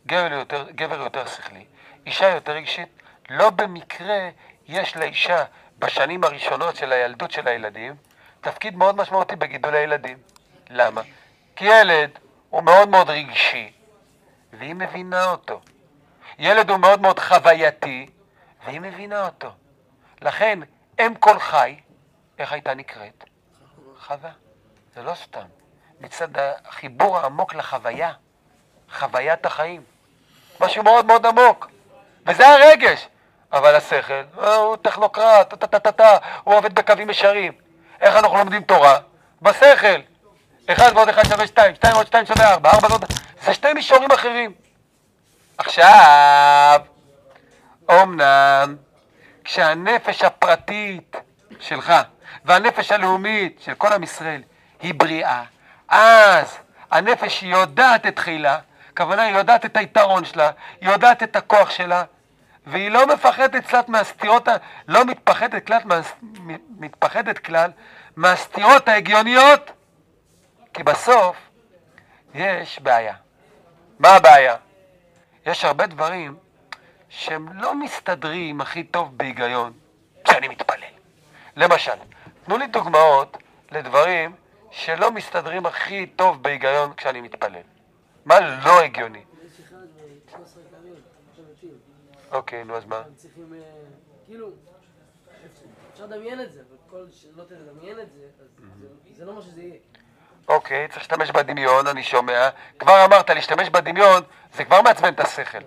גבר יותר, גבר יותר שכלי, אישה יותר רגשית. לא במקרה יש לאישה בשנים הראשונות של הילדות של הילדים תפקיד מאוד משמעותי בגידול הילדים. למה? כי ילד הוא מאוד מאוד רגשי, והיא מבינה אותו. ילד הוא מאוד מאוד חווייתי, והיא מבינה אותו. לכן, אם כל חי, איך הייתה נקראת? חווה. זה לא סתם. מצד החיבור העמוק לחוויה, חוויית החיים. משהו מאוד מאוד עמוק. וזה הרגש. אבל השכל, אה, הוא טכנוקרט, טה-טה-טה-טה, הוא עובד בקווים ישרים. איך אנחנו לומדים תורה? בשכל. אחד ועוד אחד שווה שתיים, שתיים ועוד שתיים שווה ארבע, ארבע ועוד... זה שתי מישורים אחרים. עכשיו, אומנם, כשהנפש הפרטית שלך והנפש הלאומית של כל עם ישראל היא בריאה, אז הנפש יודעת את חילה, הכוונה היא יודעת את היתרון שלה, היא יודעת את הכוח שלה, והיא לא מפחדת כלל מהסתירות, לא מתפחדת כלל, מתפחדת כלל מהסתירות ההגיוניות, כי בסוף יש בעיה. מה הבעיה? יש הרבה דברים שהם לא מסתדרים הכי טוב בהיגיון כשאני מתפלל. למשל, תנו לי דוגמאות לדברים שלא מסתדרים הכי טוב בהיגיון כשאני מתפלל. מה לא הגיוני? יש אחד ו-13 קרים, עכשיו מתים. אוקיי, נו אז מה? הם צריכים, אה, כאילו, אפשר לדמיין את זה, אבל כל שלא תדמיין את זה, אז זה- לא מה שזה יהיה. אוקיי, צריך להשתמש בדמיון, אני שומע. כבר אמרת, להשתמש בדמיון, זה כבר מעצבן את השכל.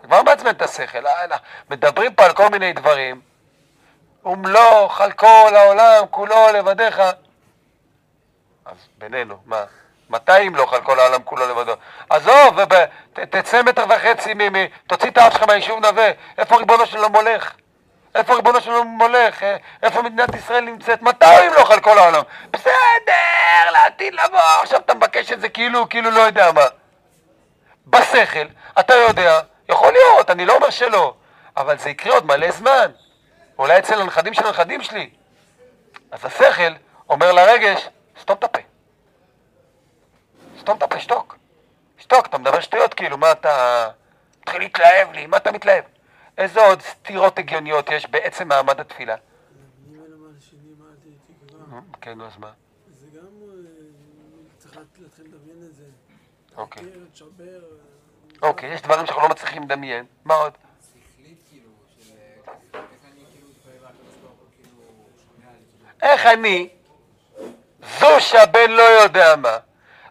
זה כבר מעצבן את השכל. מדברים פה על כל מיני דברים. ומלוך על כל העולם כולו לבדיך. אז בינינו, מה? מתי ימלוך על כל העולם כולו לבדו? עזוב, תצא מטר וחצי, מ, תוציא את האף שלך מהיישוב נווה. איפה ריבונו של עולם הולך? איפה ריבונו של עולם הולך? אה, איפה מדינת ישראל נמצאת? מתי הוא ימלוך על כל העולם? בסדר, לעתיד לבוא, עכשיו אתה מבקש את זה כאילו, כאילו לא יודע מה. בשכל, אתה יודע, יכול להיות, אני לא אומר שלא, אבל זה יקרה עוד מלא זמן. אולי אצל הנכדים של הנכדים שלי. אז השכל אומר לרגש, סתום את הפה. סתום את הפה, שתוק. שתוק, אתה מדבר שטויות כאילו, מה אתה... מתחיל להתלהב לי, מה אתה מתלהב? איזה עוד סתירות הגיוניות יש בעצם מעמד התפילה? כן, אז מה? זה גם צריך להת- להתחיל לדמיין את זה. אוקיי. אוקיי, יש דברים שאנחנו לא מצליחים לדמיין. מה עוד? איך אני שהבן לא יודע מה,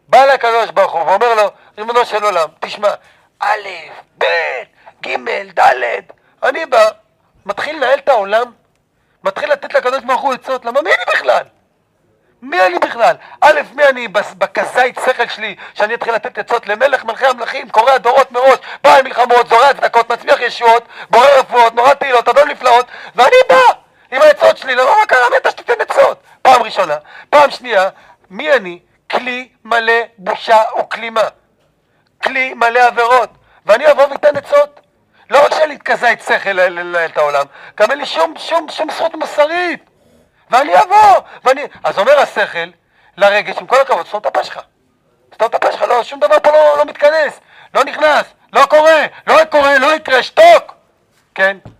בא לקדוש ברוך הוא ואומר לו, ריבונו של עולם, תשמע, א', ב', ג', ד', אני בא, מתחיל לנהל את העולם, מתחיל לתת לקדוש ברוך הוא עצות, למה מי אני בכלל? מי אני בכלל? א', מי אני בכזית שכל שלי, שאני אתחיל לתת עצות למלך מלכי המלכים, קורא הדורות מראש, בעל מלחמות, זורע צדקות, מצמיח ישועות, בורא רפואות, נורא תהילות, אדון נפלאות, ואני בא עם העצות שלי, למה מה קרה? מי אתה שתיתן עצות? פעם ראשונה. פעם שנייה, מי אני? כלי מלא בושה וכלימה. כלי מלא עבירות, ואני אבוא ואתן עצות. לא רק שאין לי כזית שכל ל- לנהל את העולם, גם אין לי שום, שום, שום זכות מוסרית. ואני אבוא, ואני... אז אומר השכל לרגש, עם כל הכבוד, סתום את הפה שלך. סתום את הפה שלך, לא, שום דבר פה לא, לא מתכנס, לא נכנס. לא קורה, לא קורה, לא יקרה, שתוק! כן, אני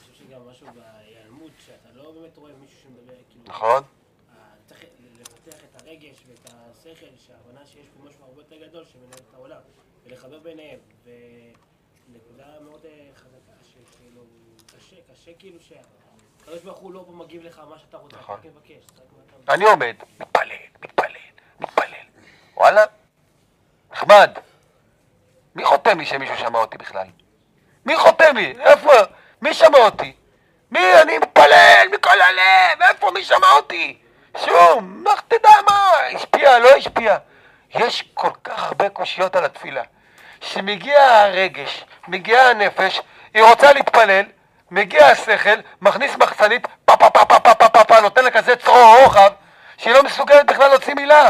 חושב שגם משהו בהיעלמות, שאתה לא באמת רואה מישהו שמדבר, כאילו, נכון. אה, צריך לפתח את הרגש ואת השכל, שההבנה שיש פה משהו הרבה יותר גדול שמנהל את העולם, ולחבר ביניהם, ונקודה מאוד אה, חזקה, שכאילו, קשה, קשה כאילו שהקדוש ברוך הוא לא מגיב לך מה שאתה רוצה, נכון. אתה רק מבקש, אני עומד, מתפלל, מתפלל, מתפלל. וואלה, נחמד. מי חותם לי שמישהו שמע אותי בכלל? מי חותם לי? איפה? מי שמע אותי? מי? אני מתפלל מכל הלב, איפה? מי שמע אותי? שום, לך תדע מה, השפיע, לא השפיע. יש כל כך הרבה קושיות על התפילה. שמגיע הרגש, מגיעה הנפש, היא רוצה להתפלל, מגיע השכל, מכניס מחסנית, פה פה פה פה פה פה פה פה, נותן לה כזה צרור רוחב, שהיא לא מסוגלת בכלל להוציא מילה.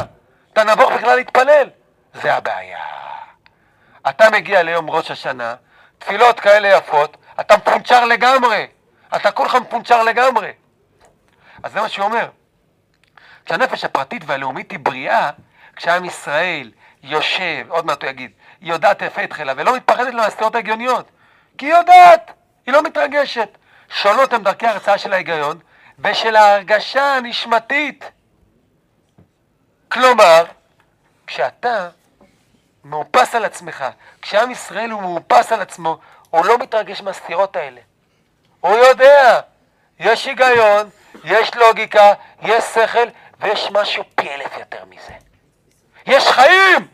אתה נבוך בכלל להתפלל. זה הבעיה. אתה מגיע ליום ראש השנה, תפילות כאלה יפות, אתה מפונצ'ר לגמרי. אתה כולך מפונצ'ר לגמרי. אז זה מה שהוא אומר. כשהנפש הפרטית והלאומית היא בריאה, כשעם ישראל יושב, עוד מעט הוא יגיד, היא יודעת יפה את חילה ולא מתפחדת מהסתירות ההגיוניות. כי היא יודעת, היא לא מתרגשת. שונות הן דרכי ההרצאה של ההיגיון ושל ההרגשה הנשמתית. כלומר, כשאתה מאופס על עצמך, כשעם ישראל הוא מאופס על עצמו, הוא לא מתרגש מהסתירות האלה. הוא יודע, יש היגיון, יש לוגיקה, יש שכל, ויש משהו פי אלף יותר מזה. יש חיים!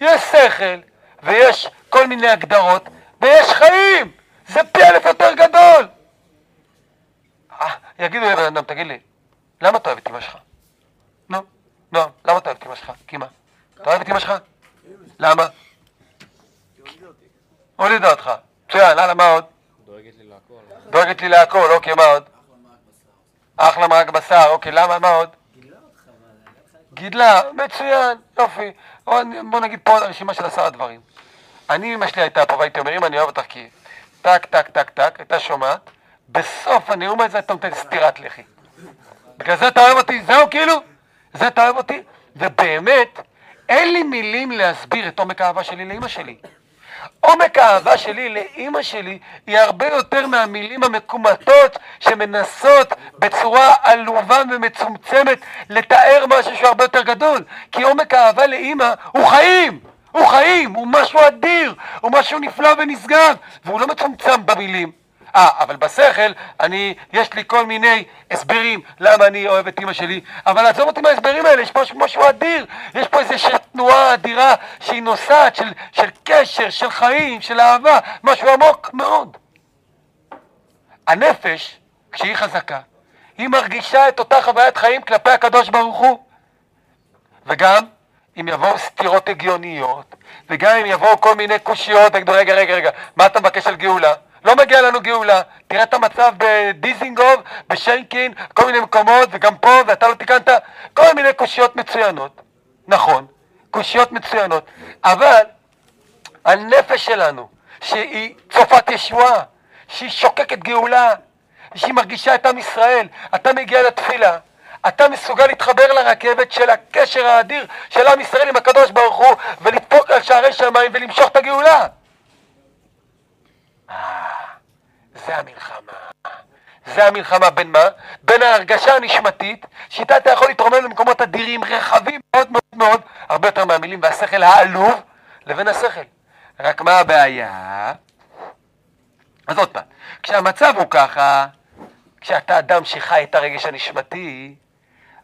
יש שכל, ויש כל מיני הגדרות, ויש חיים! זה פי אלף יותר גדול! אה, יגידו לבן אדם, תגיד לי, למה אתה אוהב את אמא שלך? נו, נו, למה אתה אוהב את אמא שלך? כי מה? אתה אוהב את אמא שלך? למה? הולידה אותך. מצוין, הלאה, מה עוד? דואגת לי להכל. דואגת לי להכל, אוקיי, מה עוד? אחלה מרק בשר, אוקיי, למה, מה עוד? לך גידלה, מצוין, יופי. בוא, נגיד פה רשימה של עשרה דברים. אני, אמא שלי הייתה פה והייתי אומר, אמא, אני אוהב אותך כי... טק, טק, טק, טק, הייתה שומעת. בסוף הנאום הזה אתה נותן סטירת לחי. בגלל זה אתה אוהב אותי, זהו כאילו? זה אתה אוהב אותי? ובאמת, אין לי מילים להסביר את עומק האהבה שלי לאמא שלי. עומק האהבה שלי לאימא שלי היא הרבה יותר מהמילים המקומטות שמנסות בצורה עלובה ומצומצמת לתאר משהו שהוא הרבה יותר גדול. כי עומק האהבה לאימא הוא חיים! הוא חיים! הוא משהו אדיר! הוא משהו נפלא ונשגב! והוא לא מצומצם במילים. אה, אבל בשכל, אני, יש לי כל מיני הסברים למה אני אוהב את אמא שלי, אבל עזוב אותי מההסברים האלה, יש פה משהו אדיר, יש פה איזושהי תנועה אדירה שהיא נוסעת של, של קשר, של חיים, של אהבה, משהו עמוק מאוד. הנפש, כשהיא חזקה, היא מרגישה את אותה חוויית חיים כלפי הקדוש ברוך הוא. וגם אם יבואו סתירות הגיוניות, וגם אם יבואו כל מיני קושיות, תגידו, רגע, רגע, רגע, מה אתה מבקש על גאולה? לא מגיע לנו גאולה. תראה את המצב בדיזינגוף, בשיינקין, כל מיני מקומות, וגם פה, ואתה לא תיקנת, כל מיני קושיות מצוינות. נכון, קושיות מצוינות. אבל הנפש שלנו, שהיא צופת ישועה, שהיא שוקקת גאולה, שהיא מרגישה את עם ישראל, אתה מגיע לתפילה, אתה מסוגל להתחבר לרכבת של הקשר האדיר של עם ישראל עם הקדוש ברוך הוא ולדפוק על שערי שמיים ולמשוך את הגאולה. אה, זה המלחמה. זה המלחמה בין מה? בין ההרגשה הנשמתית, שאיתה אתה יכול להתרומם למקומות אדירים, רחבים מאוד מאוד מאוד, הרבה יותר מהמילים והשכל העלוב, לבין השכל. רק מה הבעיה? אז עוד פעם, כשהמצב הוא ככה, כשאתה אדם שחי את הרגש הנשמתי,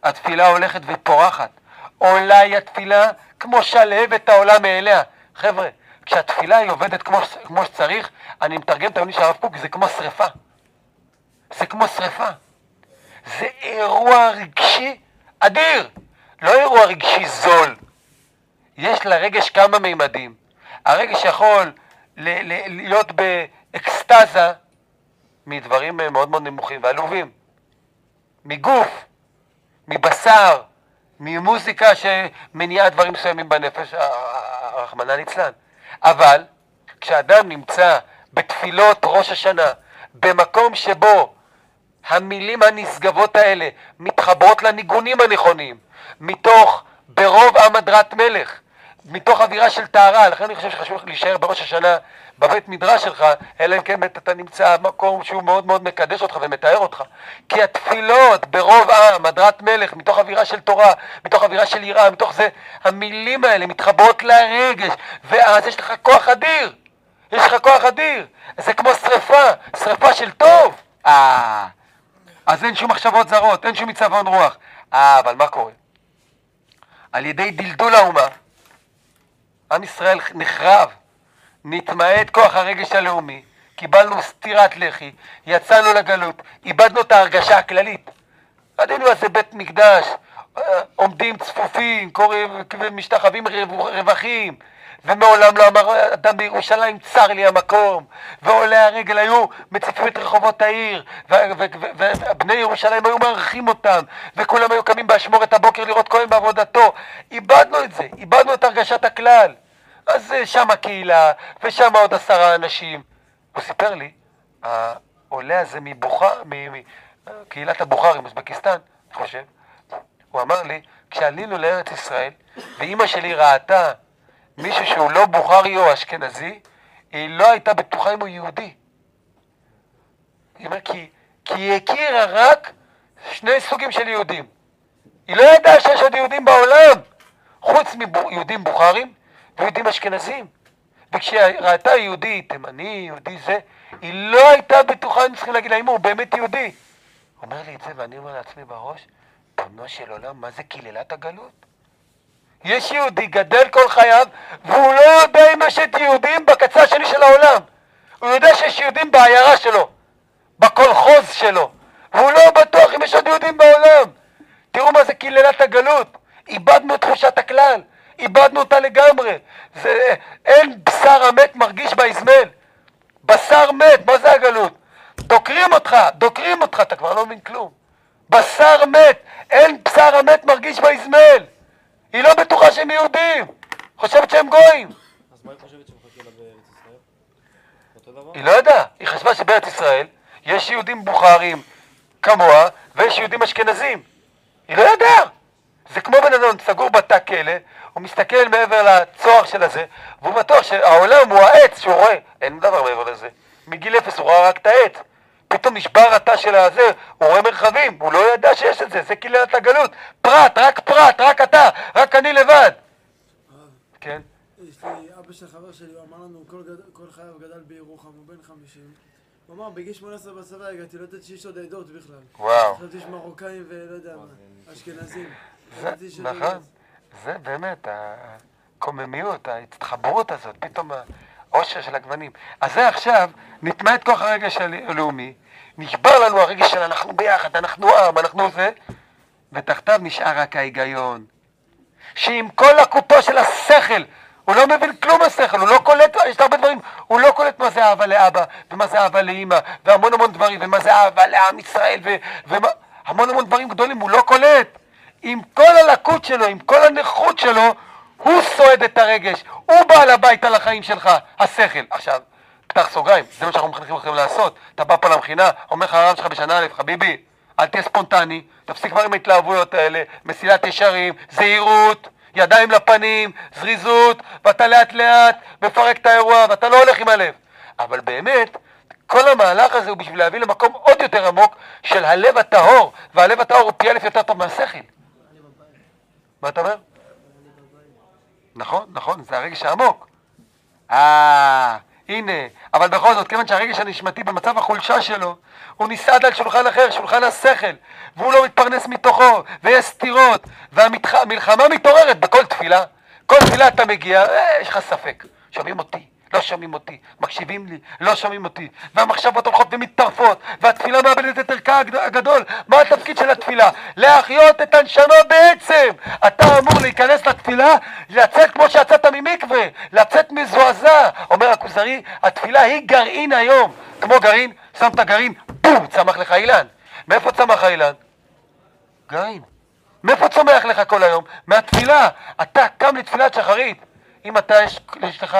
התפילה הולכת ופורחת. עולה היא התפילה כמו שלהבת העולה מאליה. חבר'ה, כשהתפילה היא עובדת כמו, כמו שצריך, אני מתרגם את המילים של הרב קוק, זה כמו שריפה. זה כמו שריפה. זה אירוע רגשי אדיר, לא אירוע רגשי זול. יש לרגש כמה מימדים. הרגש יכול ל- ל- להיות באקסטזה מדברים מאוד מאוד נמוכים ועלובים. מגוף, מבשר, ממוזיקה שמניעה דברים מסוימים בנפש, רחמנא ליצלן. אבל כשאדם נמצא בתפילות ראש השנה, במקום שבו המילים הנשגבות האלה מתחברות לניגונים הנכונים, מתוך ברוב עם הדרת מלך, מתוך אווירה של טהרה, לכן אני חושב שחשוב להישאר בראש השנה בבית מדרש שלך, אלא אם כן אתה נמצא במקום שהוא מאוד מאוד מקדש אותך ומתאר אותך. כי התפילות ברוב עם, הדרת מלך, מתוך אווירה של תורה, מתוך אווירה של יראה, מתוך זה, המילים האלה מתחברות לרגש, ואז יש לך כוח אדיר. יש לך כוח אדיר. זה כמו שריפה, שריפה של טוב. אה, אז אין שום מחשבות זרות, אין שום מצוון רוח. אה, אבל מה קורה? על ידי דלדול האומה, עם ישראל נחרב, נתמעט כוח הרגש הלאומי, קיבלנו סטירת לחי, יצאנו לגלות, איבדנו את ההרגשה הכללית. ראינו איזה בית מקדש, אה, עומדים צפופים, קוראים ומשתחווים רווחים, ומעולם לא אמר אדם בירושלים צר לי המקום, ועולי הרגל היו מציפים את רחובות העיר, ובני ירושלים היו מארחים אותם, וכולם היו קמים באשמורת הבוקר לראות כהן בעבודתו. איבדנו את זה, איבדנו את הרגשת הכלל. אז אה, שם הקהילה, ושם עוד עשרה אנשים. הוא סיפר לי, העולה הזה מבוכר, מקהילת הבוכרים, אוזבקיסטן, אני חושב, הוא אמר לי, כשעלינו לארץ ישראל, ואימא שלי ראתה מישהו שהוא לא בוכרי או אשכנזי, היא לא הייתה בטוחה אם הוא יהודי. היא אומרת, כי, כי היא הכירה רק שני סוגים של יהודים. היא לא ידעה שיש עוד יהודים בעולם, חוץ מיהודים בוכרים ויהודים אשכנזים. וכשראתה יהודי תימני, יהודי זה, היא לא הייתה בטוחה אם צריכים להגיד האם הוא באמת יהודי. הוא אומר לי את זה ואני אומר לעצמי בראש, בנו של עולם, מה זה קללת הגלות? יש יהודי גדל כל חייו, והוא לא יודע אם יש את יהודים בקצה השני של העולם. הוא יודע שיש יהודים בעיירה שלו, בקולחוז שלו, והוא לא בטוח אם יש עוד יהודים בעולם. תראו מה זה קללת הגלות. איבדנו את תחושת הכלל, איבדנו אותה לגמרי. זה, אין בשר המת מרגיש באזמל. בשר מת, מה זה הגלות? דוקרים אותך, דוקרים אותך, אתה כבר לא מבין כלום. בשר מת, אין בשר המת מרגיש באזמל. היא לא בטוחה שהם יהודים, חושבת שהם גויים. אז מה היא חושבת שמחכה לה בארץ ישראל? אותו דבר? היא לא יודעה, היא חשבה שבארץ ישראל יש יהודים בוכרים כמוה ויש יהודים אשכנזים. היא לא יודעה. זה כמו בן אדם סגור בתא כלא, הוא מסתכל מעבר לצוהר של הזה, והוא בטוח שהעולם הוא העץ שהוא רואה. אין דבר מעבר לזה. מגיל אפס הוא ראה רק את העץ. פתאום נשבר התא של הזה, הוא רואה מרחבים, הוא לא ידע שיש את זה, זה קהילת הגלות. פרט, רק פרט, רק אתה, רק אני לבד. כן? יש לי אבא של חבר שלי, הוא אמר לנו, כל, גד... כל חייו גדל בירוחם, הוא בן 50. הוא אמר, בגיל 18 בצבא הגעתי, לא ידעתי שיש עוד עדות בכלל. וואו. חשבתי שיש מרוקאים ולא יודע מה, אשכנזים. זה, נכון, זה באמת הקוממיות, ההתחברות הזאת, פתאום העושר של הגוונים. אז זה עכשיו, נטמע את כוח הרגש הלא- הלאומי, נשבר לנו הרגש של אנחנו ביחד, אנחנו עם, אנחנו זה, ותחתיו נשאר רק ההיגיון. שעם כל לקותו של השכל, הוא לא מבין כלום השכל, הוא לא קולט, יש הרבה דברים, הוא לא קולט מה זה אהבה לאבא, ומה זה אהבה לאימא, והמון המון דברים, ומה זה אהבה לעם ישראל, ו- ומה, המון המון דברים גדולים, הוא לא קולט. עם כל הלקות שלו, עם כל הנכות שלו, הוא סועד את הרגש, הוא בעל הבית על החיים שלך, השכל. עכשיו, פתח סוגריים, זה מה שאנחנו מחנכים אתכם לעשות. אתה בא פה למכינה, אומר לך הרב שלך בשנה א', חביבי, אל תהיה ספונטני, תפסיק כבר עם ההתלהבויות האלה, מסילת ישרים, זהירות, ידיים לפנים, זריזות, ואתה לאט לאט מפרק את האירוע, ואתה לא הולך עם הלב. אבל באמת, כל המהלך הזה הוא בשביל להביא למקום עוד יותר עמוק של הלב הטהור, והלב הטהור הוא פי אלף יותר טוב מהשכל. מה אתה אומר? נכון, נכון, זה הרגש העמוק. אה, הנה, אבל בכל זאת, כיוון שהרגש הנשמתי במצב החולשה שלו, הוא נסעד על שולחן אחר, שולחן השכל, והוא לא מתפרנס מתוכו, ויש סתירות, והמלחמה מתעוררת בכל תפילה. כל תפילה אתה מגיע, אה, יש לך ספק, שומעים אותי, לא שומעים אותי, מקשיבים לי, לא שומעים אותי, והמחשבות הולכות ומתטרפות, והתפילה מאבדת את ערכה הגד- הגדול. מה התפקיד של התפילה? להחיות את הנשמה בעצם. אתה אמור להיכנס לתפילה, לצאת כמו שיצאת ממקווה, לצאת מזועזע. אומר הכוזרי, התפילה היא גרעין היום. כמו גרעין, שם את הגרעין, בום, צמח לך אילן. מאיפה צמח האילן? גרעין. מאיפה צומח לך כל היום? מהתפילה. אתה קם לתפילת שחרית. אם אתה, יש, יש לך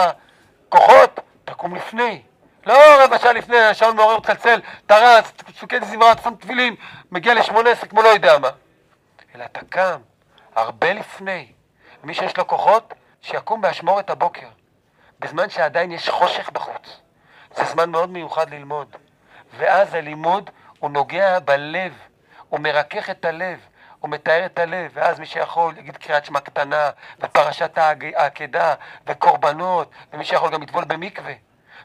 כוחות, תקום לפני. לא רבע שעה לפני, השעון מעורר מצלצל, אתה רץ, סוכן זמרה, שם תפילין, מגיע לשמונה עשרה כמו לא יודע מה. אלא אתה קם הרבה לפני. מי שיש לו כוחות, שיקום באשמורת הבוקר, בזמן שעדיין יש חושך בחוץ. זה זמן מאוד מיוחד ללמוד. ואז הלימוד הוא נוגע בלב, הוא מרכך את הלב, הוא מתאר את הלב, ואז מי שיכול יגיד קריאת שמע קטנה, ופרשת העקדה, וקורבנות, ומי שיכול גם יטבול במקווה.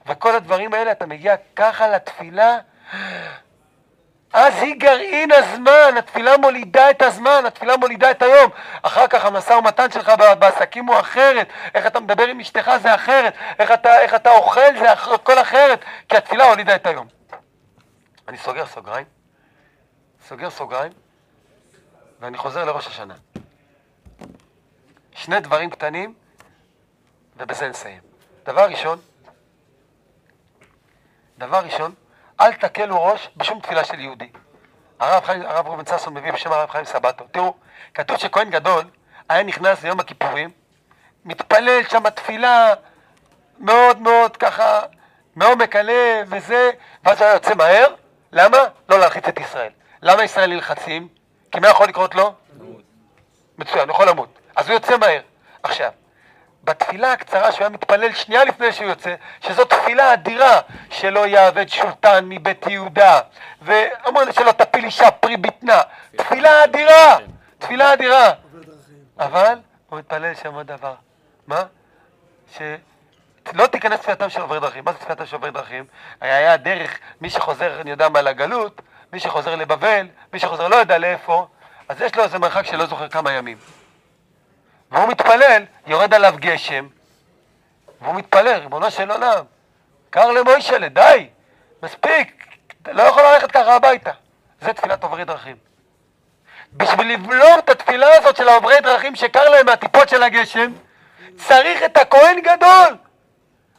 וכל הדברים האלה, אתה מגיע ככה לתפילה, אז היא גרעין הזמן, התפילה מולידה את הזמן, התפילה מולידה את היום. אחר כך המשא ומתן שלך בעסקים הוא אחרת, איך אתה מדבר עם אשתך זה אחרת, איך אתה, איך אתה אוכל זה הכל אחרת, כי התפילה הולידה את היום. אני סוגר סוגריים, סוגר סוגריים, ואני חוזר לראש השנה. שני דברים קטנים, ובזה נסיים. דבר ראשון, דבר ראשון, אל תקלו ראש בשום תפילה של יהודי. הרב, הרב ראובן ששון מביא בשם הרב חיים סבתו. תראו, כתוב שכהן גדול היה נכנס ליום הכיפורים, מתפלל שם תפילה מאוד מאוד ככה, מעומק הלב וזה, ואז הוא היה יוצא מהר. למה? לא להלחיץ את ישראל. למה ישראל נלחצים? כי מה יכול לקרות לו? מצוין, הוא יכול למות. אז הוא יוצא מהר. עכשיו, בתפילה הקצרה שהוא היה מתפלל שנייה לפני שהוא יוצא, שזו תפילה אדירה, שלא יעבד שולטן מבית יהודה, ואמרנו שלא תפיל אישה פרי בטנה, תפילה אדירה, תפילה אדירה. אבל הוא מתפלל שם עוד דבר. מה? שלא תיכנס תפילתם של עובר דרכים. מה זה תפילתם של עובר דרכים? היה דרך, מי שחוזר, אני יודע מה, לגלות, מי שחוזר לבבל, מי שחוזר לא יודע לאיפה, אז יש לו איזה מרחק שלא זוכר כמה ימים. והוא מתפלל, יורד עליו גשם, והוא מתפלל, ריבונו של עולם, קר למוישלה, די, מספיק, לא יכול ללכת ככה הביתה. זה תפילת עוברי דרכים. בשביל לבלום את התפילה הזאת של העוברי דרכים שקר להם מהטיפות של הגשם, צריך את הכהן גדול.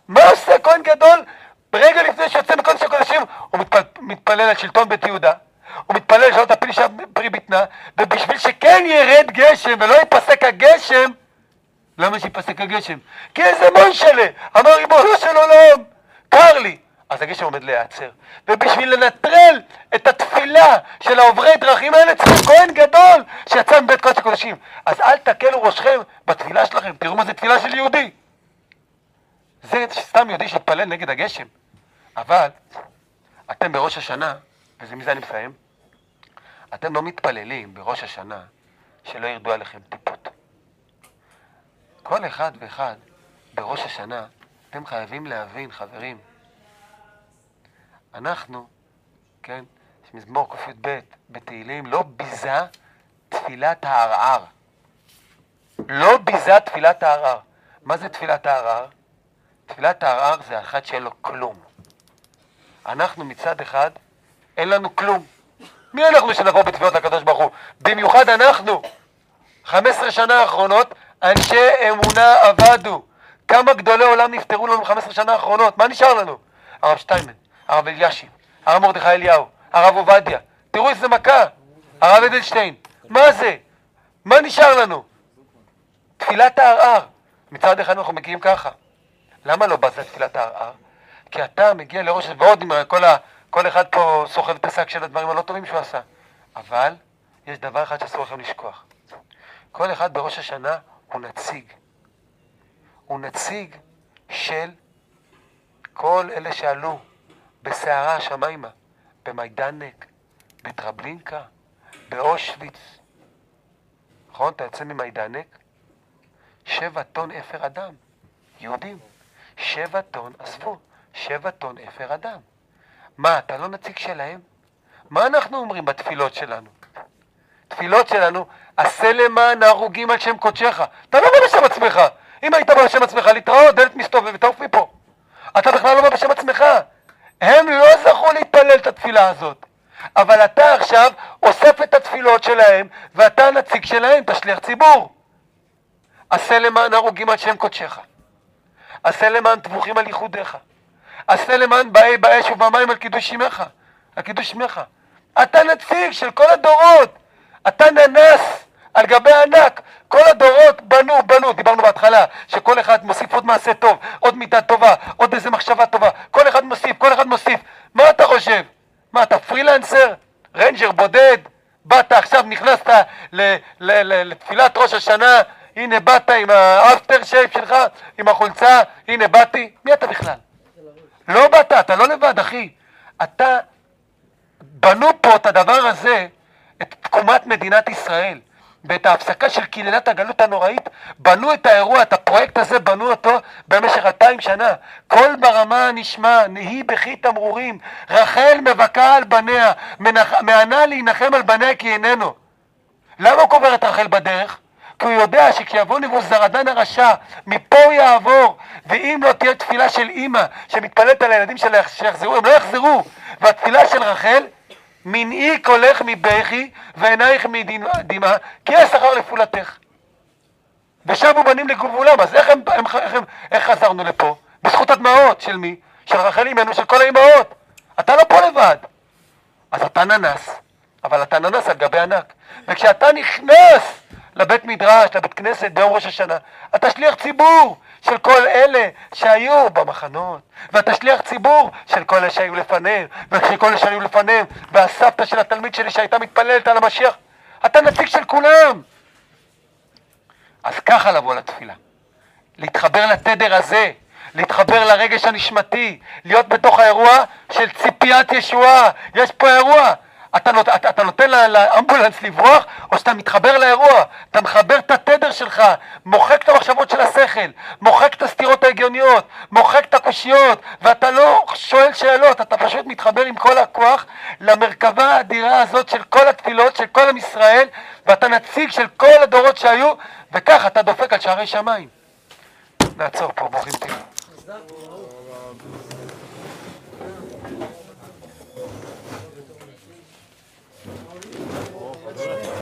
מה עושה כהן גדול? רגע לפני שיוצא מקודש הקודשים, הוא מתפל, מתפלל על שלטון בית יהודה, הוא מתפלל שלא תפיל אישה פרי בטנה, ובשביל שכן ירד גשם ולא ייפסק הגשם, למה שיפסק הגשם? כי איזה מוישלה אמר ריבונו של עולם, קר לי. אז הגשם עומד להיעצר. ובשביל לנטרל את התפילה של העוברי דרכים האלה צריך כהן גדול שיצא מבית קודש הקודשים. אז אל תקלו ראשכם בתפילה שלכם, תראו מה זה תפילה של יהודי. זה סתם יהודי שהתפלל נגד הגשם. אבל אתם בראש השנה, ומזה אני מסיים, אתם לא מתפללים בראש השנה שלא ירדו עליכם טיפות. כל אחד ואחד בראש השנה, אתם חייבים להבין, חברים, אנחנו, כן, מזמור קי"ב בתהילים, לא ביזה תפילת הערער. לא ביזה תפילת הערער. מה זה תפילת הערער? תפילת הערער זה אחד שאין לו כלום. אנחנו מצד אחד, אין לנו כלום. מי אנחנו שנבוא בתפילות לקדוש ברוך הוא? במיוחד אנחנו, 15 שנה האחרונות, אנשי אמונה אבדו. כמה גדולי עולם נפטרו לנו 15 שנה האחרונות? מה נשאר לנו? הרב שטיינמן, הרב אלישיב, הרב מרדכי אליהו, הרב עובדיה. תראו איזה מכה. הרב אדלשטיין. מה זה? מה נשאר לנו? תפילת הערער. מצד אחד אנחנו מגיעים ככה. למה לא בזה תפילת הערער? כי אתה מגיע לראש, ועוד עם כל, ה, כל אחד פה סוחב את השק של הדברים הלא טובים שהוא עשה. אבל יש דבר אחד שאסור לכם לשכוח. כל אחד בראש השנה הוא נציג. הוא נציג של כל אלה שעלו בסערה השמיימה, במיידנק, בטרבלינקה, באושוויץ. נכון? אתה יוצא ממיידנק, שבע טון אפר אדם, יהודים. שבע טון, עזבו, שבע טון אפר אדם. מה, אתה לא נציג שלהם? מה אנחנו אומרים בתפילות שלנו? תפילות שלנו, עשה למען ההרוגים על שם קודשך. אתה לא בא בשם עצמך. אם היית בא בשם עצמך, להתראות, דלת מסתובבת, תעוף מפה. אתה בכלל לא בא בשם עצמך. הם לא זכו להתפלל את התפילה הזאת. אבל אתה עכשיו אוסף את התפילות שלהם, ואתה הנציג שלהם, אתה שליח ציבור. עשה למען הרוגים על שם קודשך. עשה למען טבוחים על ייחודיך. עשה למען באי באש ובמים על קידוש שמך. על קידוש שמך. אתה נציג של כל הדורות. אתה ננס על גבי ענק. כל הדורות בנו, בנו, דיברנו בהתחלה, שכל אחד מוסיף עוד מעשה טוב, עוד מידה טובה, עוד איזה מחשבה טובה. כל אחד מוסיף, כל אחד מוסיף. מה אתה חושב? מה, אתה פרילנסר? רנג'ר בודד? באת עכשיו, נכנסת לתפילת ראש השנה הנה באת עם האפטר שייפ שלך, עם החולצה, הנה באתי, מי אתה בכלל? לא באת, אתה לא לבד, אחי. אתה, בנו פה את הדבר הזה, את תקומת מדינת ישראל, ואת ההפסקה של קללת הגלות הנוראית, בנו את האירוע, את הפרויקט הזה, בנו אותו במשך אלפיים שנה. קול ברמה נשמע, נהי בכי תמרורים, רחל מבכה על בניה, מענה להנחם על בניה כי איננו. למה הוא קובר את רחל בדרך? כי הוא יודע שכשיבוא נבוזרדן הרשע, מפה הוא יעבור, ואם לא תהיה תפילה של אימא שמתפללת על הילדים שלה שיחזרו, הם לא יחזרו. והתפילה של רחל, מנעי קולך מבכי ועינייך מדמעה, כי יש שכר לפעולתך. ושבו בנים לגבולם, אז איך, הם, הם, איך, הם, איך חזרנו לפה? בזכות הדמעות של מי? של רחל אימנו, של כל האימהות. אתה לא פה לבד. אז אתה ננס, אבל אתה ננס על גבי ענק. וכשאתה נכנס לבית מדרש, לבית כנסת ביום ראש השנה, אתה שליח ציבור של כל אלה שהיו במחנות, ואתה שליח ציבור של כל אלה שהיו לפניהם, ושל כל אלה שהיו לפניהם, והסבתא של התלמיד שלי שהייתה מתפללת על המשיח, אתה נציג של כולם. אז ככה לבוא לתפילה. להתחבר לתדר הזה, להתחבר לרגש הנשמתי, להיות בתוך האירוע של ציפיית ישועה. יש פה אירוע. אתה, נות, אתה, אתה נותן לאמבולנס לברוח, או שאתה מתחבר לאירוע, אתה מחבר את התדר שלך, מוחק את המחשבות של השכל, מוחק את הסתירות ההגיוניות, מוחק את הקושיות, ואתה לא שואל שאלות, אתה פשוט מתחבר עם כל הכוח למרכבה האדירה הזאת של כל התפילות, של כל עם ישראל, ואתה נציג של כל הדורות שהיו, וכך אתה דופק על שערי שמיים. נעצור פה, ברוכים תהיו.